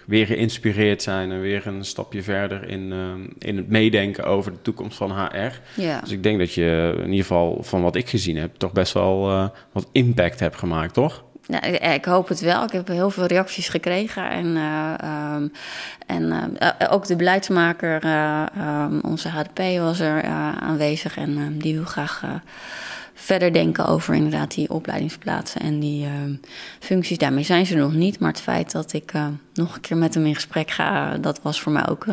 weer geïnspireerd zijn en weer een stapje verder in, in het meedenken over de toekomst van HR. Ja. Dus ik denk dat je in ieder geval van wat ik gezien heb, toch best wel wat impact hebt gemaakt, toch? Nou, ik hoop het wel. Ik heb heel veel reacties gekregen. En, uh, um, en uh, ook de beleidsmaker, um, onze HDP, was er aanwezig. En um, die wil graag verder denken over inderdaad die opleidingsplaatsen en die functies. Daarmee zijn ze nog niet, maar het feit dat ik nog een keer met hem in gesprek ga, dat was voor mij ook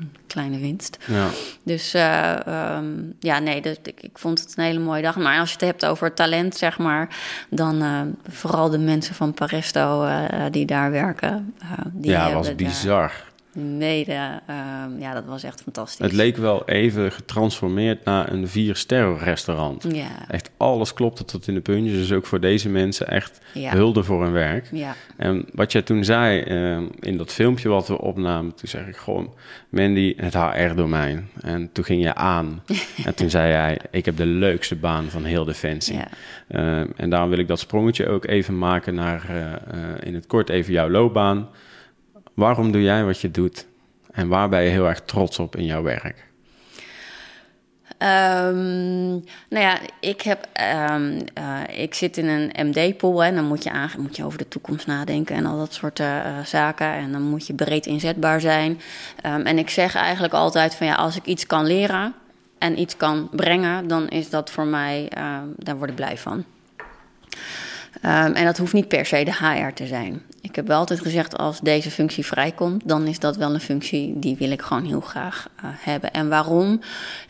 een kleine winst. Ja. Dus um, ja, nee, dus ik, ik, vond het een hele mooie dag. Maar als je het hebt over talent, zeg maar, dan vooral de mensen van Paresto die daar werken. die ja, was bizar mede. Uh, ja, dat was echt fantastisch. Het leek wel even getransformeerd naar een vier-sterren restaurant. Ja. Echt alles klopte tot in de puntjes. Dus ook voor deze mensen echt ja. hulde voor hun werk. Ja. En wat jij toen zei uh, in dat filmpje wat we opnamen, toen zeg ik gewoon, Mandy, het HR-domein. En toen ging je aan. en toen zei jij, ik heb de leukste baan van heel Defensie. Ja. Uh, en daarom wil ik dat sprongetje ook even maken naar in het kort even jouw loopbaan. Waarom doe jij wat je doet? En waar ben je heel erg trots op in jouw werk? Um, nou ja, ik, heb, um, uh, ik zit in een MD-pool en dan moet je, aan, moet je over de toekomst nadenken en al dat soort uh, zaken. En dan moet je breed inzetbaar zijn. Um, en ik zeg eigenlijk altijd van ja, als ik iets kan leren en iets kan brengen, dan is dat voor mij, daar word ik blij van. Um, en dat hoeft niet per se de HR te zijn. Ik heb wel altijd gezegd, als deze functie vrijkomt, dan is dat wel een functie die wil ik gewoon heel graag uh, hebben. En waarom?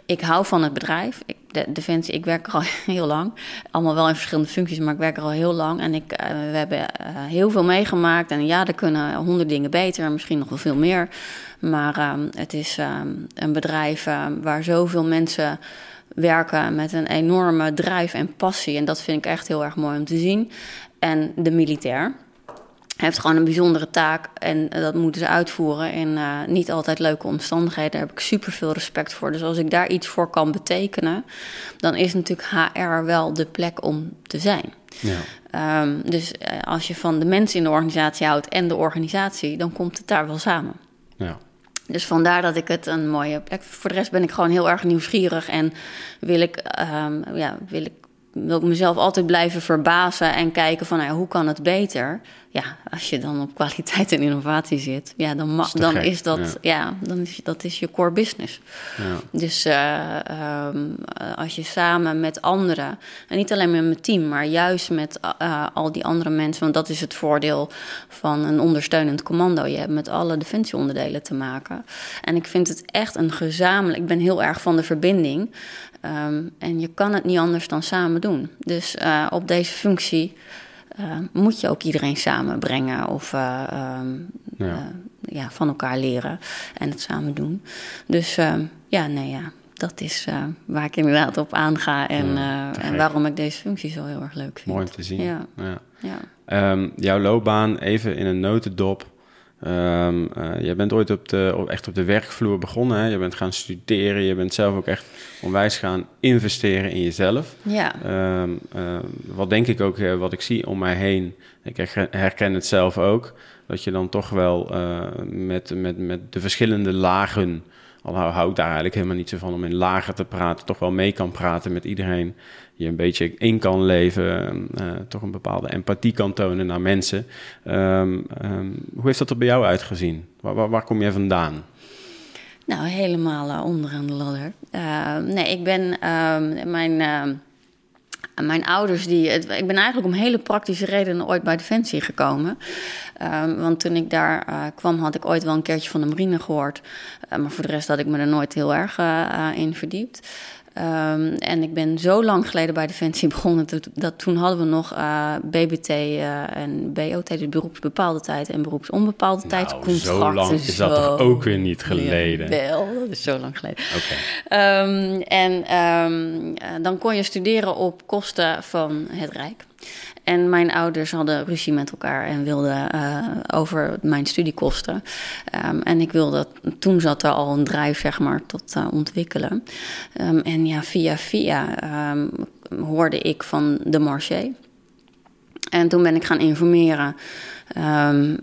Ik hou van het bedrijf. Ik, de, Defensie, ik werk er al heel lang. Allemaal wel in verschillende functies, maar ik werk er al heel lang. En ik, uh, we hebben uh, heel veel meegemaakt. En ja, er kunnen honderd dingen beter, misschien nog wel veel meer. Maar um, het is um, een bedrijf waar zoveel mensen werken met een enorme drijf en passie. En dat vind ik echt heel erg mooi om te zien. En de militair heeft gewoon een bijzondere taak en dat moeten ze uitvoeren in uh, niet altijd leuke omstandigheden. Daar heb ik super veel respect voor. Dus als ik daar iets voor kan betekenen, dan is natuurlijk HR wel de plek om te zijn. Ja. Um, dus uh, als je van de mensen in de organisatie houdt en de organisatie, dan komt het daar wel samen. Ja. Dus vandaar dat ik het een mooie plek. Voor de rest ben ik gewoon heel erg nieuwsgierig en wil ik, um, ja, wil ik, wil ik mezelf altijd blijven verbazen en kijken van nou, hoe kan het beter. Ja, als je dan op kwaliteit en innovatie zit, ja, dan, Is dan gek, is dat, ja. ja. dan is dat is je core business. Ja. Dus uh, um, als je samen met anderen, en niet alleen met mijn team, maar juist met uh, al die andere mensen, want dat is het voordeel van een ondersteunend commando. Je hebt met alle defensieonderdelen te maken. En ik vind het echt een gezamenlijk, ik ben heel erg van de verbinding. Um, en je kan het niet anders dan samen doen. Dus uh, op deze functie uh, moet je ook iedereen samenbrengen of uh, um, Ja. ja, van elkaar leren en het samen doen. Dus ja, nee, ja, dat is waar ik inderdaad op aanga en, Ja, en waarom ik deze functie zo heel erg leuk vind. Mooi om te zien. Ja. Ja. Ehm, jouw loopbaan, even in een notendop. Ehm uh, jij bent ooit op de, op, echt op de werkvloer begonnen. Hè? Je bent gaan studeren. Je bent zelf ook echt onwijs gaan investeren in jezelf. Ja. Um, uh, wat denk ik ook, uh, wat ik zie om mij heen. Ik herken, het zelf ook. Dat je dan toch wel met, met, met de verschillende lagen. Al hou ik daar eigenlijk helemaal niet zo van om in lagen te praten. Toch wel mee kan praten met iedereen. Je een beetje in kan leven. Uh, toch een bepaalde empathie kan tonen naar mensen. Um, um, hoe heeft dat er bij jou uitgezien? Waar, waar, kom jij vandaan? Nou, helemaal uh, onderaan de ladder. Nee, ik ben uh, mijn, ouders die. Het, ik ben eigenlijk om hele praktische redenen ooit bij Defensie gekomen. Um, want toen ik daar uh, kwam, had ik ooit wel een keertje van de marine gehoord. Uh, maar voor de rest had ik me er nooit heel erg uh, in verdiept. Um, en ik ben zo lang geleden bij Defensie begonnen. Dat, dat toen hadden we nog uh, BBT uh, en BOT, dus beroepsbepaalde tijd en beroepsonbepaalde nou, tijd. Contracten. Zo lang is dat toch ook weer niet geleden? Ja, wel, dat is zo lang geleden. Okay. Um, en um, uh, dan kon je studeren op kosten van het Rijk. En mijn ouders hadden ruzie met elkaar en wilden uh, over mijn studiekosten. Um, en ik wilde, toen zat er al een drijf, zeg maar, tot uh, ontwikkelen. Um, en ja, via via um, hoorde ik van de marché. En toen ben ik gaan informeren.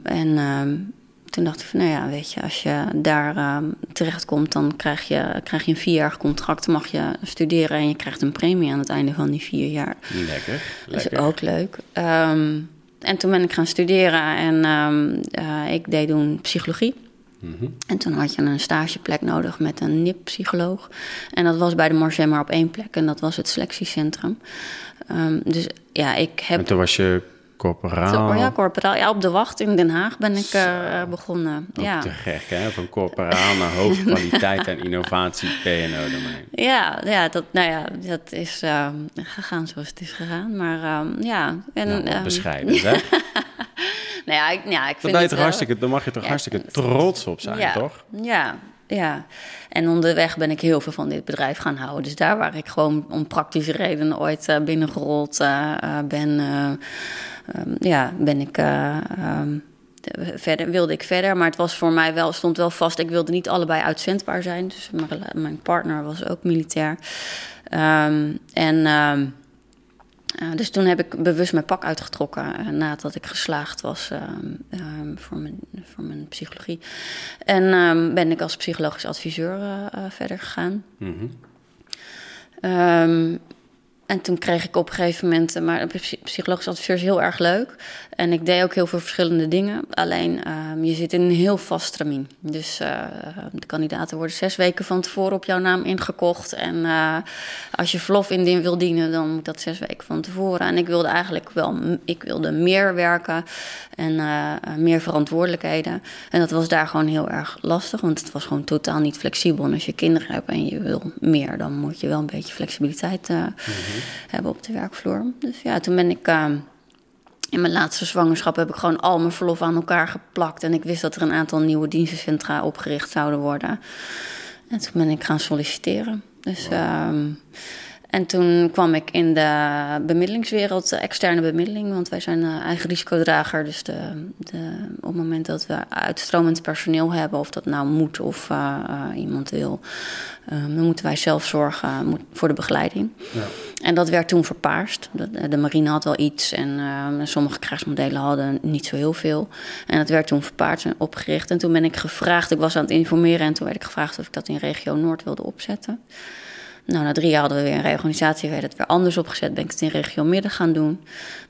en toen dacht ik van, nou ja, weet je, als je daar uh, terechtkomt, dan krijg je, krijg je een vierjarig contract, mag je studeren en je krijgt een premie aan het einde van die vier jaar. Lekker. Dat is ook leuk. Um, en toen ben ik gaan studeren en um, uh, ik deed toen psychologie. Mm -hmm. En toen had je een stageplek nodig met een NIP-psycholoog. En dat was bij de Marché maar op één plek en dat was het selectiecentrum. Um, dus ja, ik heb... En toen was je corporaal? ja, corporaal. Ja, op de wacht in Den Haag ben ik uh, begonnen. Ook ja. te gek, hè? Van corporaal naar hoofdkwaliteit en innovatie PNO-domein. Ja, ja, dat, nou ja, dat is uh, gegaan zoals het is gegaan. Maar um, ja... En, nou, um, bescheiden, hè? nou ja, ik, ja, ik vind het toch hartstikke, dan mag je toch Ja, hartstikke ik- trots op zijn, ja, toch? Ja, ja. En onderweg ben ik heel veel van dit bedrijf gaan houden. Dus daar waar ik gewoon om praktische redenen ooit uh, binnengerold uh, uh, ben, um, ja, ben ik. Um, verder wilde ik verder, maar het was voor mij wel, stond wel vast. Ik wilde niet allebei uitzendbaar zijn. Dus mijn, partner was ook militair. Um, en uh, dus toen heb ik bewust mijn pak uitgetrokken uh, nadat ik geslaagd was uh, voor, mijn, voor mijn psychologie. En um, ben ik als psychologisch adviseur uh, verder gegaan. Mm -hmm. en toen kreeg ik op een gegeven moment, maar psychologisch adviseur is heel erg leuk. En ik deed ook heel veel verschillende dingen. Alleen um, je zit in een heel vast stramien. Dus uh, de kandidaten worden zes weken van tevoren op jouw naam ingekocht. En uh, als je verlof indien wil dienen, dan moet dat zes weken van tevoren. En ik wilde eigenlijk wel, ik wilde meer werken en uh, meer verantwoordelijkheden. En dat was daar gewoon heel erg lastig, want het was gewoon totaal niet flexibel. En als je kinderen hebt en je wil meer, dan moet je wel een beetje flexibiliteit mm -hmm. hebben op de werkvloer. Dus ja, toen ben ik in mijn laatste zwangerschap heb ik gewoon al mijn verlof aan elkaar geplakt. En ik wist dat er een aantal nieuwe dienstencentra opgericht zouden worden. En toen ben ik gaan solliciteren. Dus, um, en toen kwam ik in de bemiddelingswereld, de externe bemiddeling. Want wij zijn uh, eigen risicodrager. Dus de, de, op het moment dat we uitstromend personeel hebben, of dat nou moet of uh, uh, iemand wil, dan moeten wij zelf zorgen voor de begeleiding. Ja. En dat werd toen verpaarst. De, de, marine had wel iets en sommige krijgsmodellen hadden niet zo heel veel. En dat werd toen verpaard en opgericht. En toen ben ik gevraagd, ik was aan het informeren en toen werd ik gevraagd of ik dat in regio Noord wilde opzetten. Nou, na drie jaar hadden we weer een reorganisatie, werd het weer anders opgezet. Ben ik het in regio Midden gaan doen.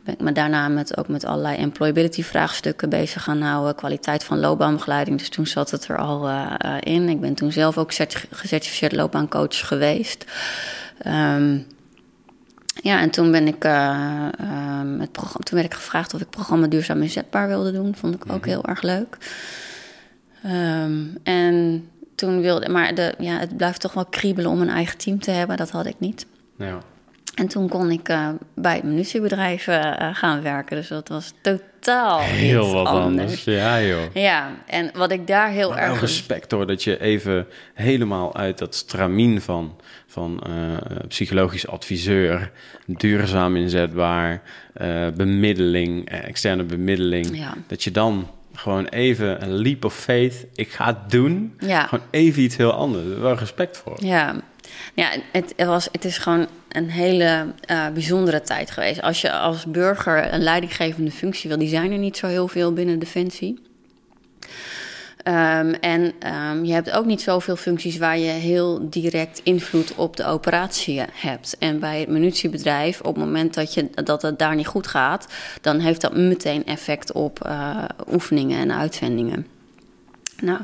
Ben ik me daarna met, ook met allerlei employability vraagstukken bezig gaan houden. Kwaliteit van loopbaanbegeleiding. Dus toen zat het er al uh, in. Ik ben toen zelf ook gecertificeerd loopbaancoach geweest. Um, ja, en toen ben ik, uh, uh, het toen werd ik gevraagd of ik programma Duurzaam Inzetbaar wilde doen. Vond ik ook mm -hmm. heel erg leuk. Um, en toen wilde, maar de, ja, het blijft toch wel kriebelen om een eigen team te hebben. Dat had ik niet. Ja. En toen kon ik uh, bij het munitiebedrijf uh, gaan werken. Dus dat was totaal heel wat anders. anders. Ja, joh. Ja, en wat ik daar heel maar erg. respect hoor, dat je even helemaal uit dat stramien van, van uh, psychologisch adviseur, duurzaam inzetbaar, bemiddeling, externe bemiddeling, ja. dat je dan gewoon even een leap of faith. Ik ga het doen. Ja. Gewoon even iets heel anders. Wel respect voor. Ja, ja het, was, het is gewoon een hele uh, bijzondere tijd geweest. Als je als burger een leidinggevende functie wil, die zijn er niet zo heel veel binnen Defensie. Um, en um, je hebt ook niet zoveel functies waar je heel direct invloed op de operatie hebt. En bij het munitiebedrijf, op het moment dat, je, dat het daar niet goed gaat, dan heeft dat meteen effect op uh, oefeningen en uitzendingen. Nou,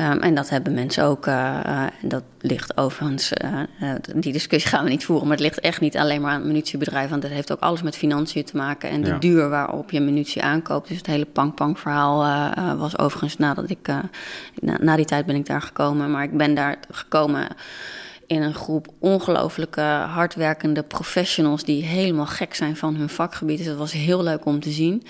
um, en dat hebben mensen ook. Uh, uh, dat ligt overigens. Uh, die discussie gaan we niet voeren. Maar het ligt echt niet alleen maar aan het munitiebedrijf. Want dat heeft ook alles met financiën te maken. En de ja. duur waarop je munitie aankoopt. Dus het hele pang-pang-verhaal was overigens nadat ik. Na, na, die tijd ben ik daar gekomen. Maar ik ben daar gekomen in een groep ongelooflijke hardwerkende professionals die helemaal gek zijn van hun vakgebied. Dus dat was heel leuk om te zien.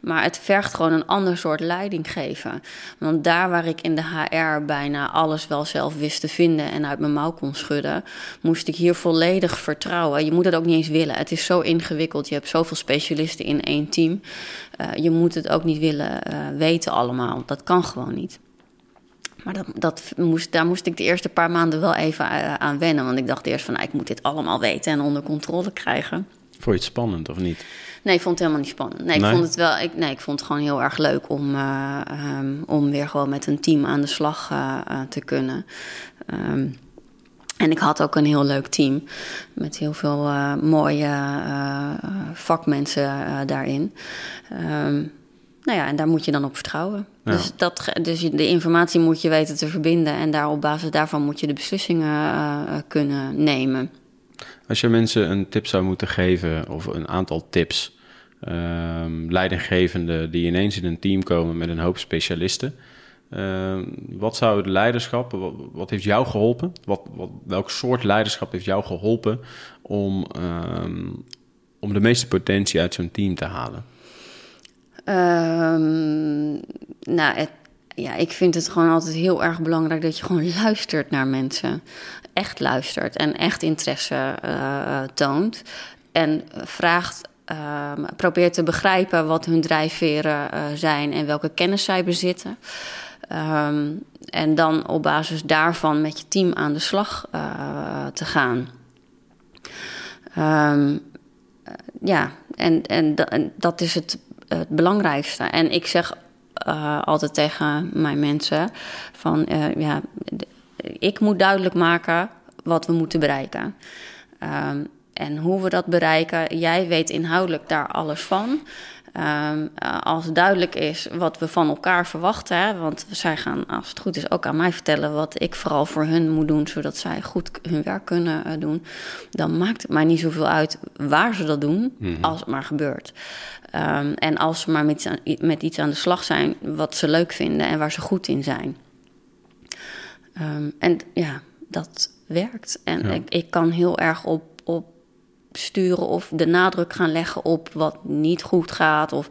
Maar het vergt gewoon een ander soort leiding geven. Want daar waar ik in de HR bijna alles wel zelf wist te vinden en uit mijn mouw kon schudden, moest ik hier volledig vertrouwen. Je moet het ook niet eens willen. Het is zo ingewikkeld. Je hebt zoveel specialisten in één team. Uh, je moet het ook niet willen uh, weten allemaal. Dat kan gewoon niet. Maar dat, dat moest, daar moest ik de eerste paar maanden wel even aan wennen. Want ik dacht eerst van, nou, ik moet dit allemaal weten en onder controle krijgen. Vond je het spannend of niet? Nee, ik vond het helemaal niet spannend. Nee, ik vond het wel. Ik, nee, ik vond het gewoon heel erg leuk om, uh, um, om weer gewoon met een team aan de slag uh, uh, te kunnen. Um, en ik had ook een heel leuk team met heel veel mooie vakmensen daarin. Um, nou ja, en daar moet je dan op vertrouwen. Ja. Dus, dat, dus de informatie moet je weten te verbinden en daar op basis daarvan moet je de beslissingen kunnen nemen. Als je mensen een tip zou moeten geven, of een aantal tips, um, leidinggevenden die ineens in een team komen met een hoop specialisten. Um, wat zou het leiderschap, wat, wat heeft jou geholpen? Wat, wat, welk soort leiderschap heeft jou geholpen om, um, om de meeste potentie uit zo'n team te halen? Nou, het, ja, ik vind het gewoon altijd heel erg belangrijk dat je gewoon luistert naar mensen. Echt luistert en echt interesse uh, toont. En vraagt, uh, probeert te begrijpen wat hun drijfveren uh, zijn en welke kennis zij bezitten. Um, en dan op basis daarvan met je team aan de slag te gaan. Um, ja, en, en dat is het, het belangrijkste. En ik zeg uh, altijd tegen mijn mensen van uh, ja, ik moet duidelijk maken wat we moeten bereiken. Um, en hoe we dat bereiken, jij weet inhoudelijk daar alles van. Um, als duidelijk is wat we van elkaar verwachten, hè, want zij gaan, als het goed is, ook aan mij vertellen wat ik vooral voor hun moet doen, zodat zij goed hun werk kunnen uh, doen, dan maakt het mij niet zoveel uit waar ze dat doen, mm -hmm. als het maar gebeurt. Um, en als ze maar met iets, aan, met iets, aan, de slag zijn wat ze leuk vinden en waar ze goed in zijn. Um, en ja, dat werkt. En ja. ik, ik, kan heel erg op, op sturen of de nadruk gaan leggen op wat niet goed gaat. Of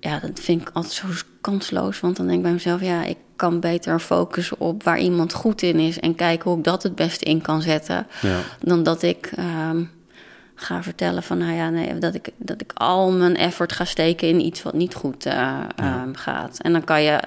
ja, dat vind ik altijd zo kansloos. Want dan denk ik bij mezelf, ja, ik kan beter focussen op waar iemand goed in is en kijken hoe ik dat het beste in kan zetten. Ja. Dan dat ik. Um, ga vertellen van nou ja, nee, dat ik, dat ik al mijn effort ga steken in iets wat niet goed uh, ja. um, gaat. En dan kan je.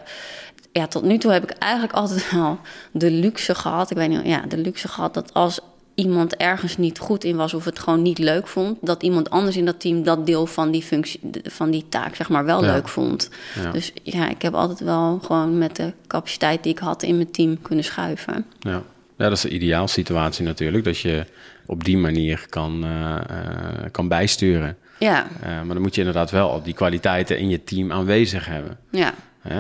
Ja, tot nu toe heb ik eigenlijk altijd wel de luxe gehad. Ik weet niet, ja, de luxe gehad dat als iemand ergens niet goed in was of het gewoon niet leuk vond, dat iemand anders in dat team dat deel van die functie, van die taak, zeg maar, wel ja. leuk vond. Ja. Dus ja, ik heb altijd wel gewoon met de capaciteit die ik had in mijn team kunnen schuiven. Ja, ja dat is de ideaalsituatie natuurlijk, dat je op die manier kan, uh, uh, kan bijsturen. Ja. Uh, maar dan moet je inderdaad wel al die kwaliteiten in je team aanwezig hebben. Ja.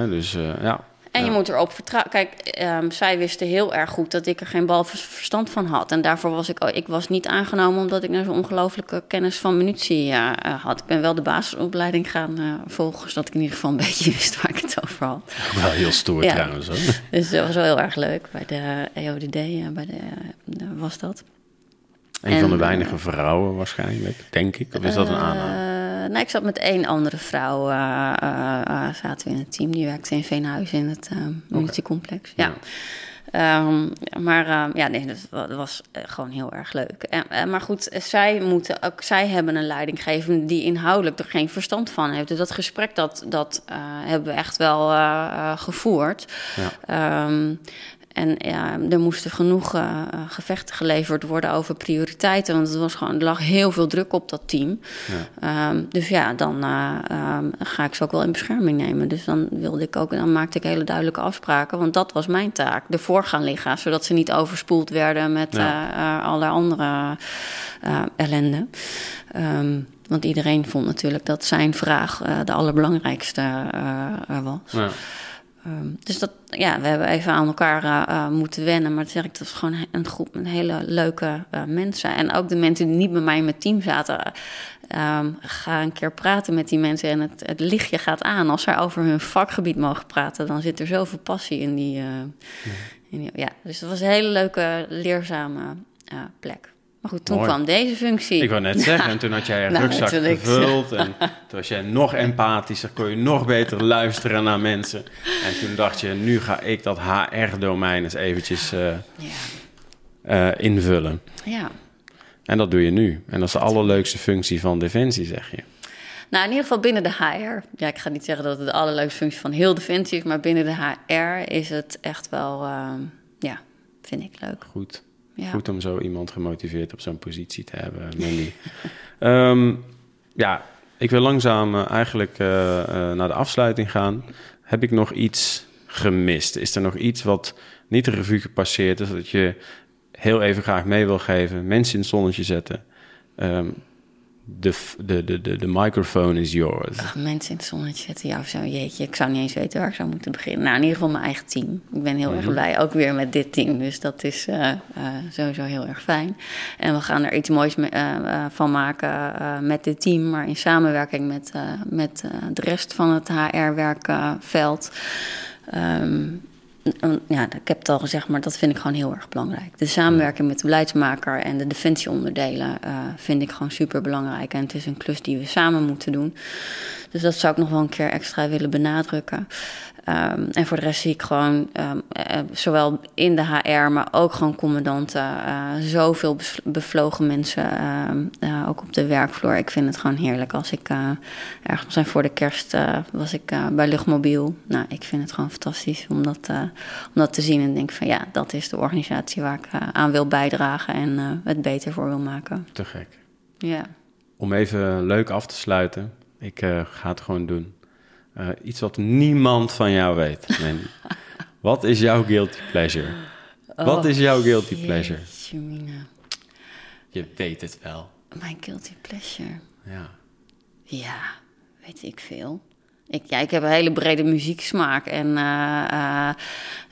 dus ja. En je moet erop vertrouwen. Kijk, um, zij wisten heel erg goed dat ik er geen bal verstand van had. En daarvoor was ik, ik was niet aangenomen omdat ik nou zo'n ongelooflijke kennis van munitie uh, had. Ik ben wel de basisopleiding gaan uh, volgen, zodat ik in ieder geval een beetje wist waar ik het over had. Wel heel stoer ja. trouwens. Hoor. Dus dat was wel heel erg leuk. Bij de EODD bij de, was dat. Een en, van de weinige vrouwen waarschijnlijk, denk ik. Of is dat een aanname? Nou, ik zat met één andere vrouw, uh, uh, zaten we in het team. Die werkte in Veenhuizen in het munitiecomplex. Okay. Ja. Um, maar uh, ja, nee, dat was gewoon heel erg leuk. En, maar goed, zij, moeten ook, zij hebben een leidinggevende die inhoudelijk er geen verstand van heeft. Dus dat gesprek dat, dat hebben we echt wel gevoerd. Ja. Um, en ja, er moesten genoeg uh, gevechten geleverd worden over prioriteiten. Want het was gewoon, er lag heel veel druk op dat team. Ja. Um, dus ja, dan uh, um, ga ik ze ook wel in bescherming nemen. Dus dan wilde ik ook, dan maakte ik hele duidelijke afspraken. Want dat was mijn taak. Ervoor gaan liggen, zodat ze niet overspoeld werden met ja. uh, allerlei andere ellende. Um, want iedereen vond natuurlijk dat zijn vraag de allerbelangrijkste was. Ja. Um, dus dat, ja, we hebben even aan elkaar uh, moeten wennen. Maar dat zeg ik, dat was gewoon een groep met hele leuke uh, mensen. En ook de mensen die niet bij mij in mijn team zaten. Um, ga een keer praten met die mensen en het, het lichtje gaat aan. Als zij over hun vakgebied mogen praten, dan zit er zoveel passie in die. Ja. In die ja, dus dat was een hele leuke, leerzame plek. Maar goed, toen Mooi. kwam deze functie. Ik wou net zeggen, en toen had jij je nou, rugzak gevuld. En toen was jij nog empathischer, kon je nog beter luisteren naar mensen. En toen dacht je, nu ga ik dat HR-domein eens eventjes uh, ja. uh, invullen. Ja. En dat doe je nu. En dat is de allerleukste functie van Defensie, zeg je. Nou, in ieder geval binnen de HR. Ja, ik ga niet zeggen dat het de allerleukste functie van heel Defensie is, maar binnen de HR is het echt wel, uh, ja, vind ik leuk. Goed. Goed om zo iemand gemotiveerd op zo'n positie te hebben, Mandy. Ehm, ja, ik wil langzaam eh, eigenlijk eh, eh, naar de afsluiting gaan. Heb ik nog iets gemist? Is er nog iets wat niet de revue gepasseerd is, dat je heel even graag mee wil geven? Mensen in het zonnetje zetten. Ehm, de, de, de, de, de microphone is yours. Ach, mensen in het zonnetje zetten, ja, of zo, jeetje. Ik zou niet eens weten waar ik zou moeten beginnen. Nou, in ieder geval mijn eigen team. Ik ben heel erg blij, ook weer met dit team. Dus dat is eh, eh, sowieso heel erg fijn. En we gaan er iets moois mee- eh, van maken met dit team. Maar in samenwerking met, met de rest van het HR-werkveld. Ehm, en ja, ik heb het al gezegd, maar dat vind ik gewoon heel erg belangrijk. De samenwerking met de beleidsmaker en de defensieonderdelen eh, vind ik gewoon super belangrijk. En het is een klus die we samen moeten doen. Dus dat zou ik nog wel een keer extra willen benadrukken. Ehm, en voor de rest zie ik gewoon, ehm, eh, zowel in de HR, maar ook gewoon commandanten, eh, zoveel bevlogen mensen, ehm, eh, ook op de werkvloer. Ik vind het gewoon heerlijk als ik ergens zijn voor de kerst was ik bij Luchtmobiel. Nou, ik vind het gewoon fantastisch om dat, om dat te zien en denk van ja, dat is de organisatie waar ik aan wil bijdragen en het beter voor wil maken. Te gek. Ja. Om even leuk af te sluiten. Ik ga het gewoon doen. Eh, iets wat niemand van jou weet. Wat is jouw guilty pleasure? Wat is jouw guilty pleasure? Je weet het wel. Mijn guilty pleasure. Ja. Ja, weet ik veel. Ik, ja, ik heb een hele brede muzieksmaak. En, eh, eh,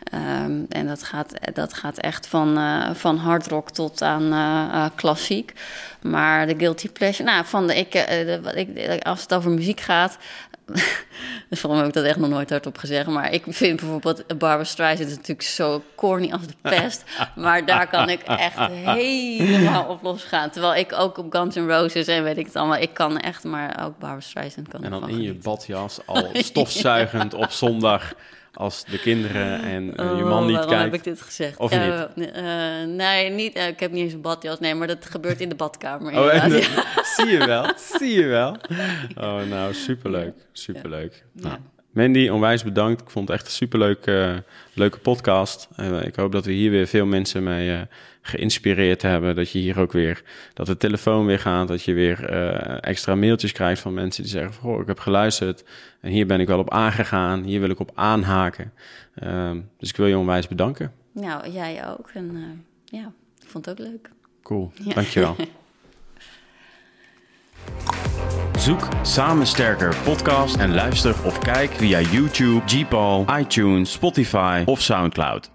ehm, en dat, gaat, dat gaat echt van, van hardrock tot aan klassiek. Maar de guilty pleasure... Nou, van de, ik, de, ik, als het over muziek gaat... waarom heb ik dat echt nog nooit hardop gezegd. Maar ik vind bijvoorbeeld Barbara Streisand is natuurlijk zo corny als de pest. maar daar kan ik echt helemaal op losgaan. Terwijl ik ook op Guns N' Roses en weet ik het allemaal... Ik kan echt, maar ook Barbara Streisand kan En dan in je badjas, al stofzuigend op zondag... als de kinderen en eh, je Oh, man niet waarom kijkt. heb ik dit gezegd? Of Eh, eh, nee, niet, ik heb niet eens een badjas. Nee, maar dat gebeurt in de badkamer. Oh, en, zie je wel, zie je wel. Oh, nou, superleuk, superleuk. Nou, Ja. Mandy, onwijs bedankt. Ik vond het echt een superleuk eh, leuke podcast. Eh, ik hoop dat we hier weer veel mensen mee eh, geïnspireerd hebben. Dat je hier ook weer, dat de telefoon weer gaat. Dat je weer extra mailtjes krijgt van mensen die zeggen... Van, "Goh, ik heb geluisterd en hier ben ik wel op aangegaan. Hier wil ik op aanhaken. Ehm, dus ik wil je onwijs bedanken. Nou, jij ook. En ja, ik vond het ook leuk. Cool, Ja. dankjewel. Zoek Samen Sterker podcast en luister of kijk via YouTube, Gpal, iTunes, Spotify of Soundcloud.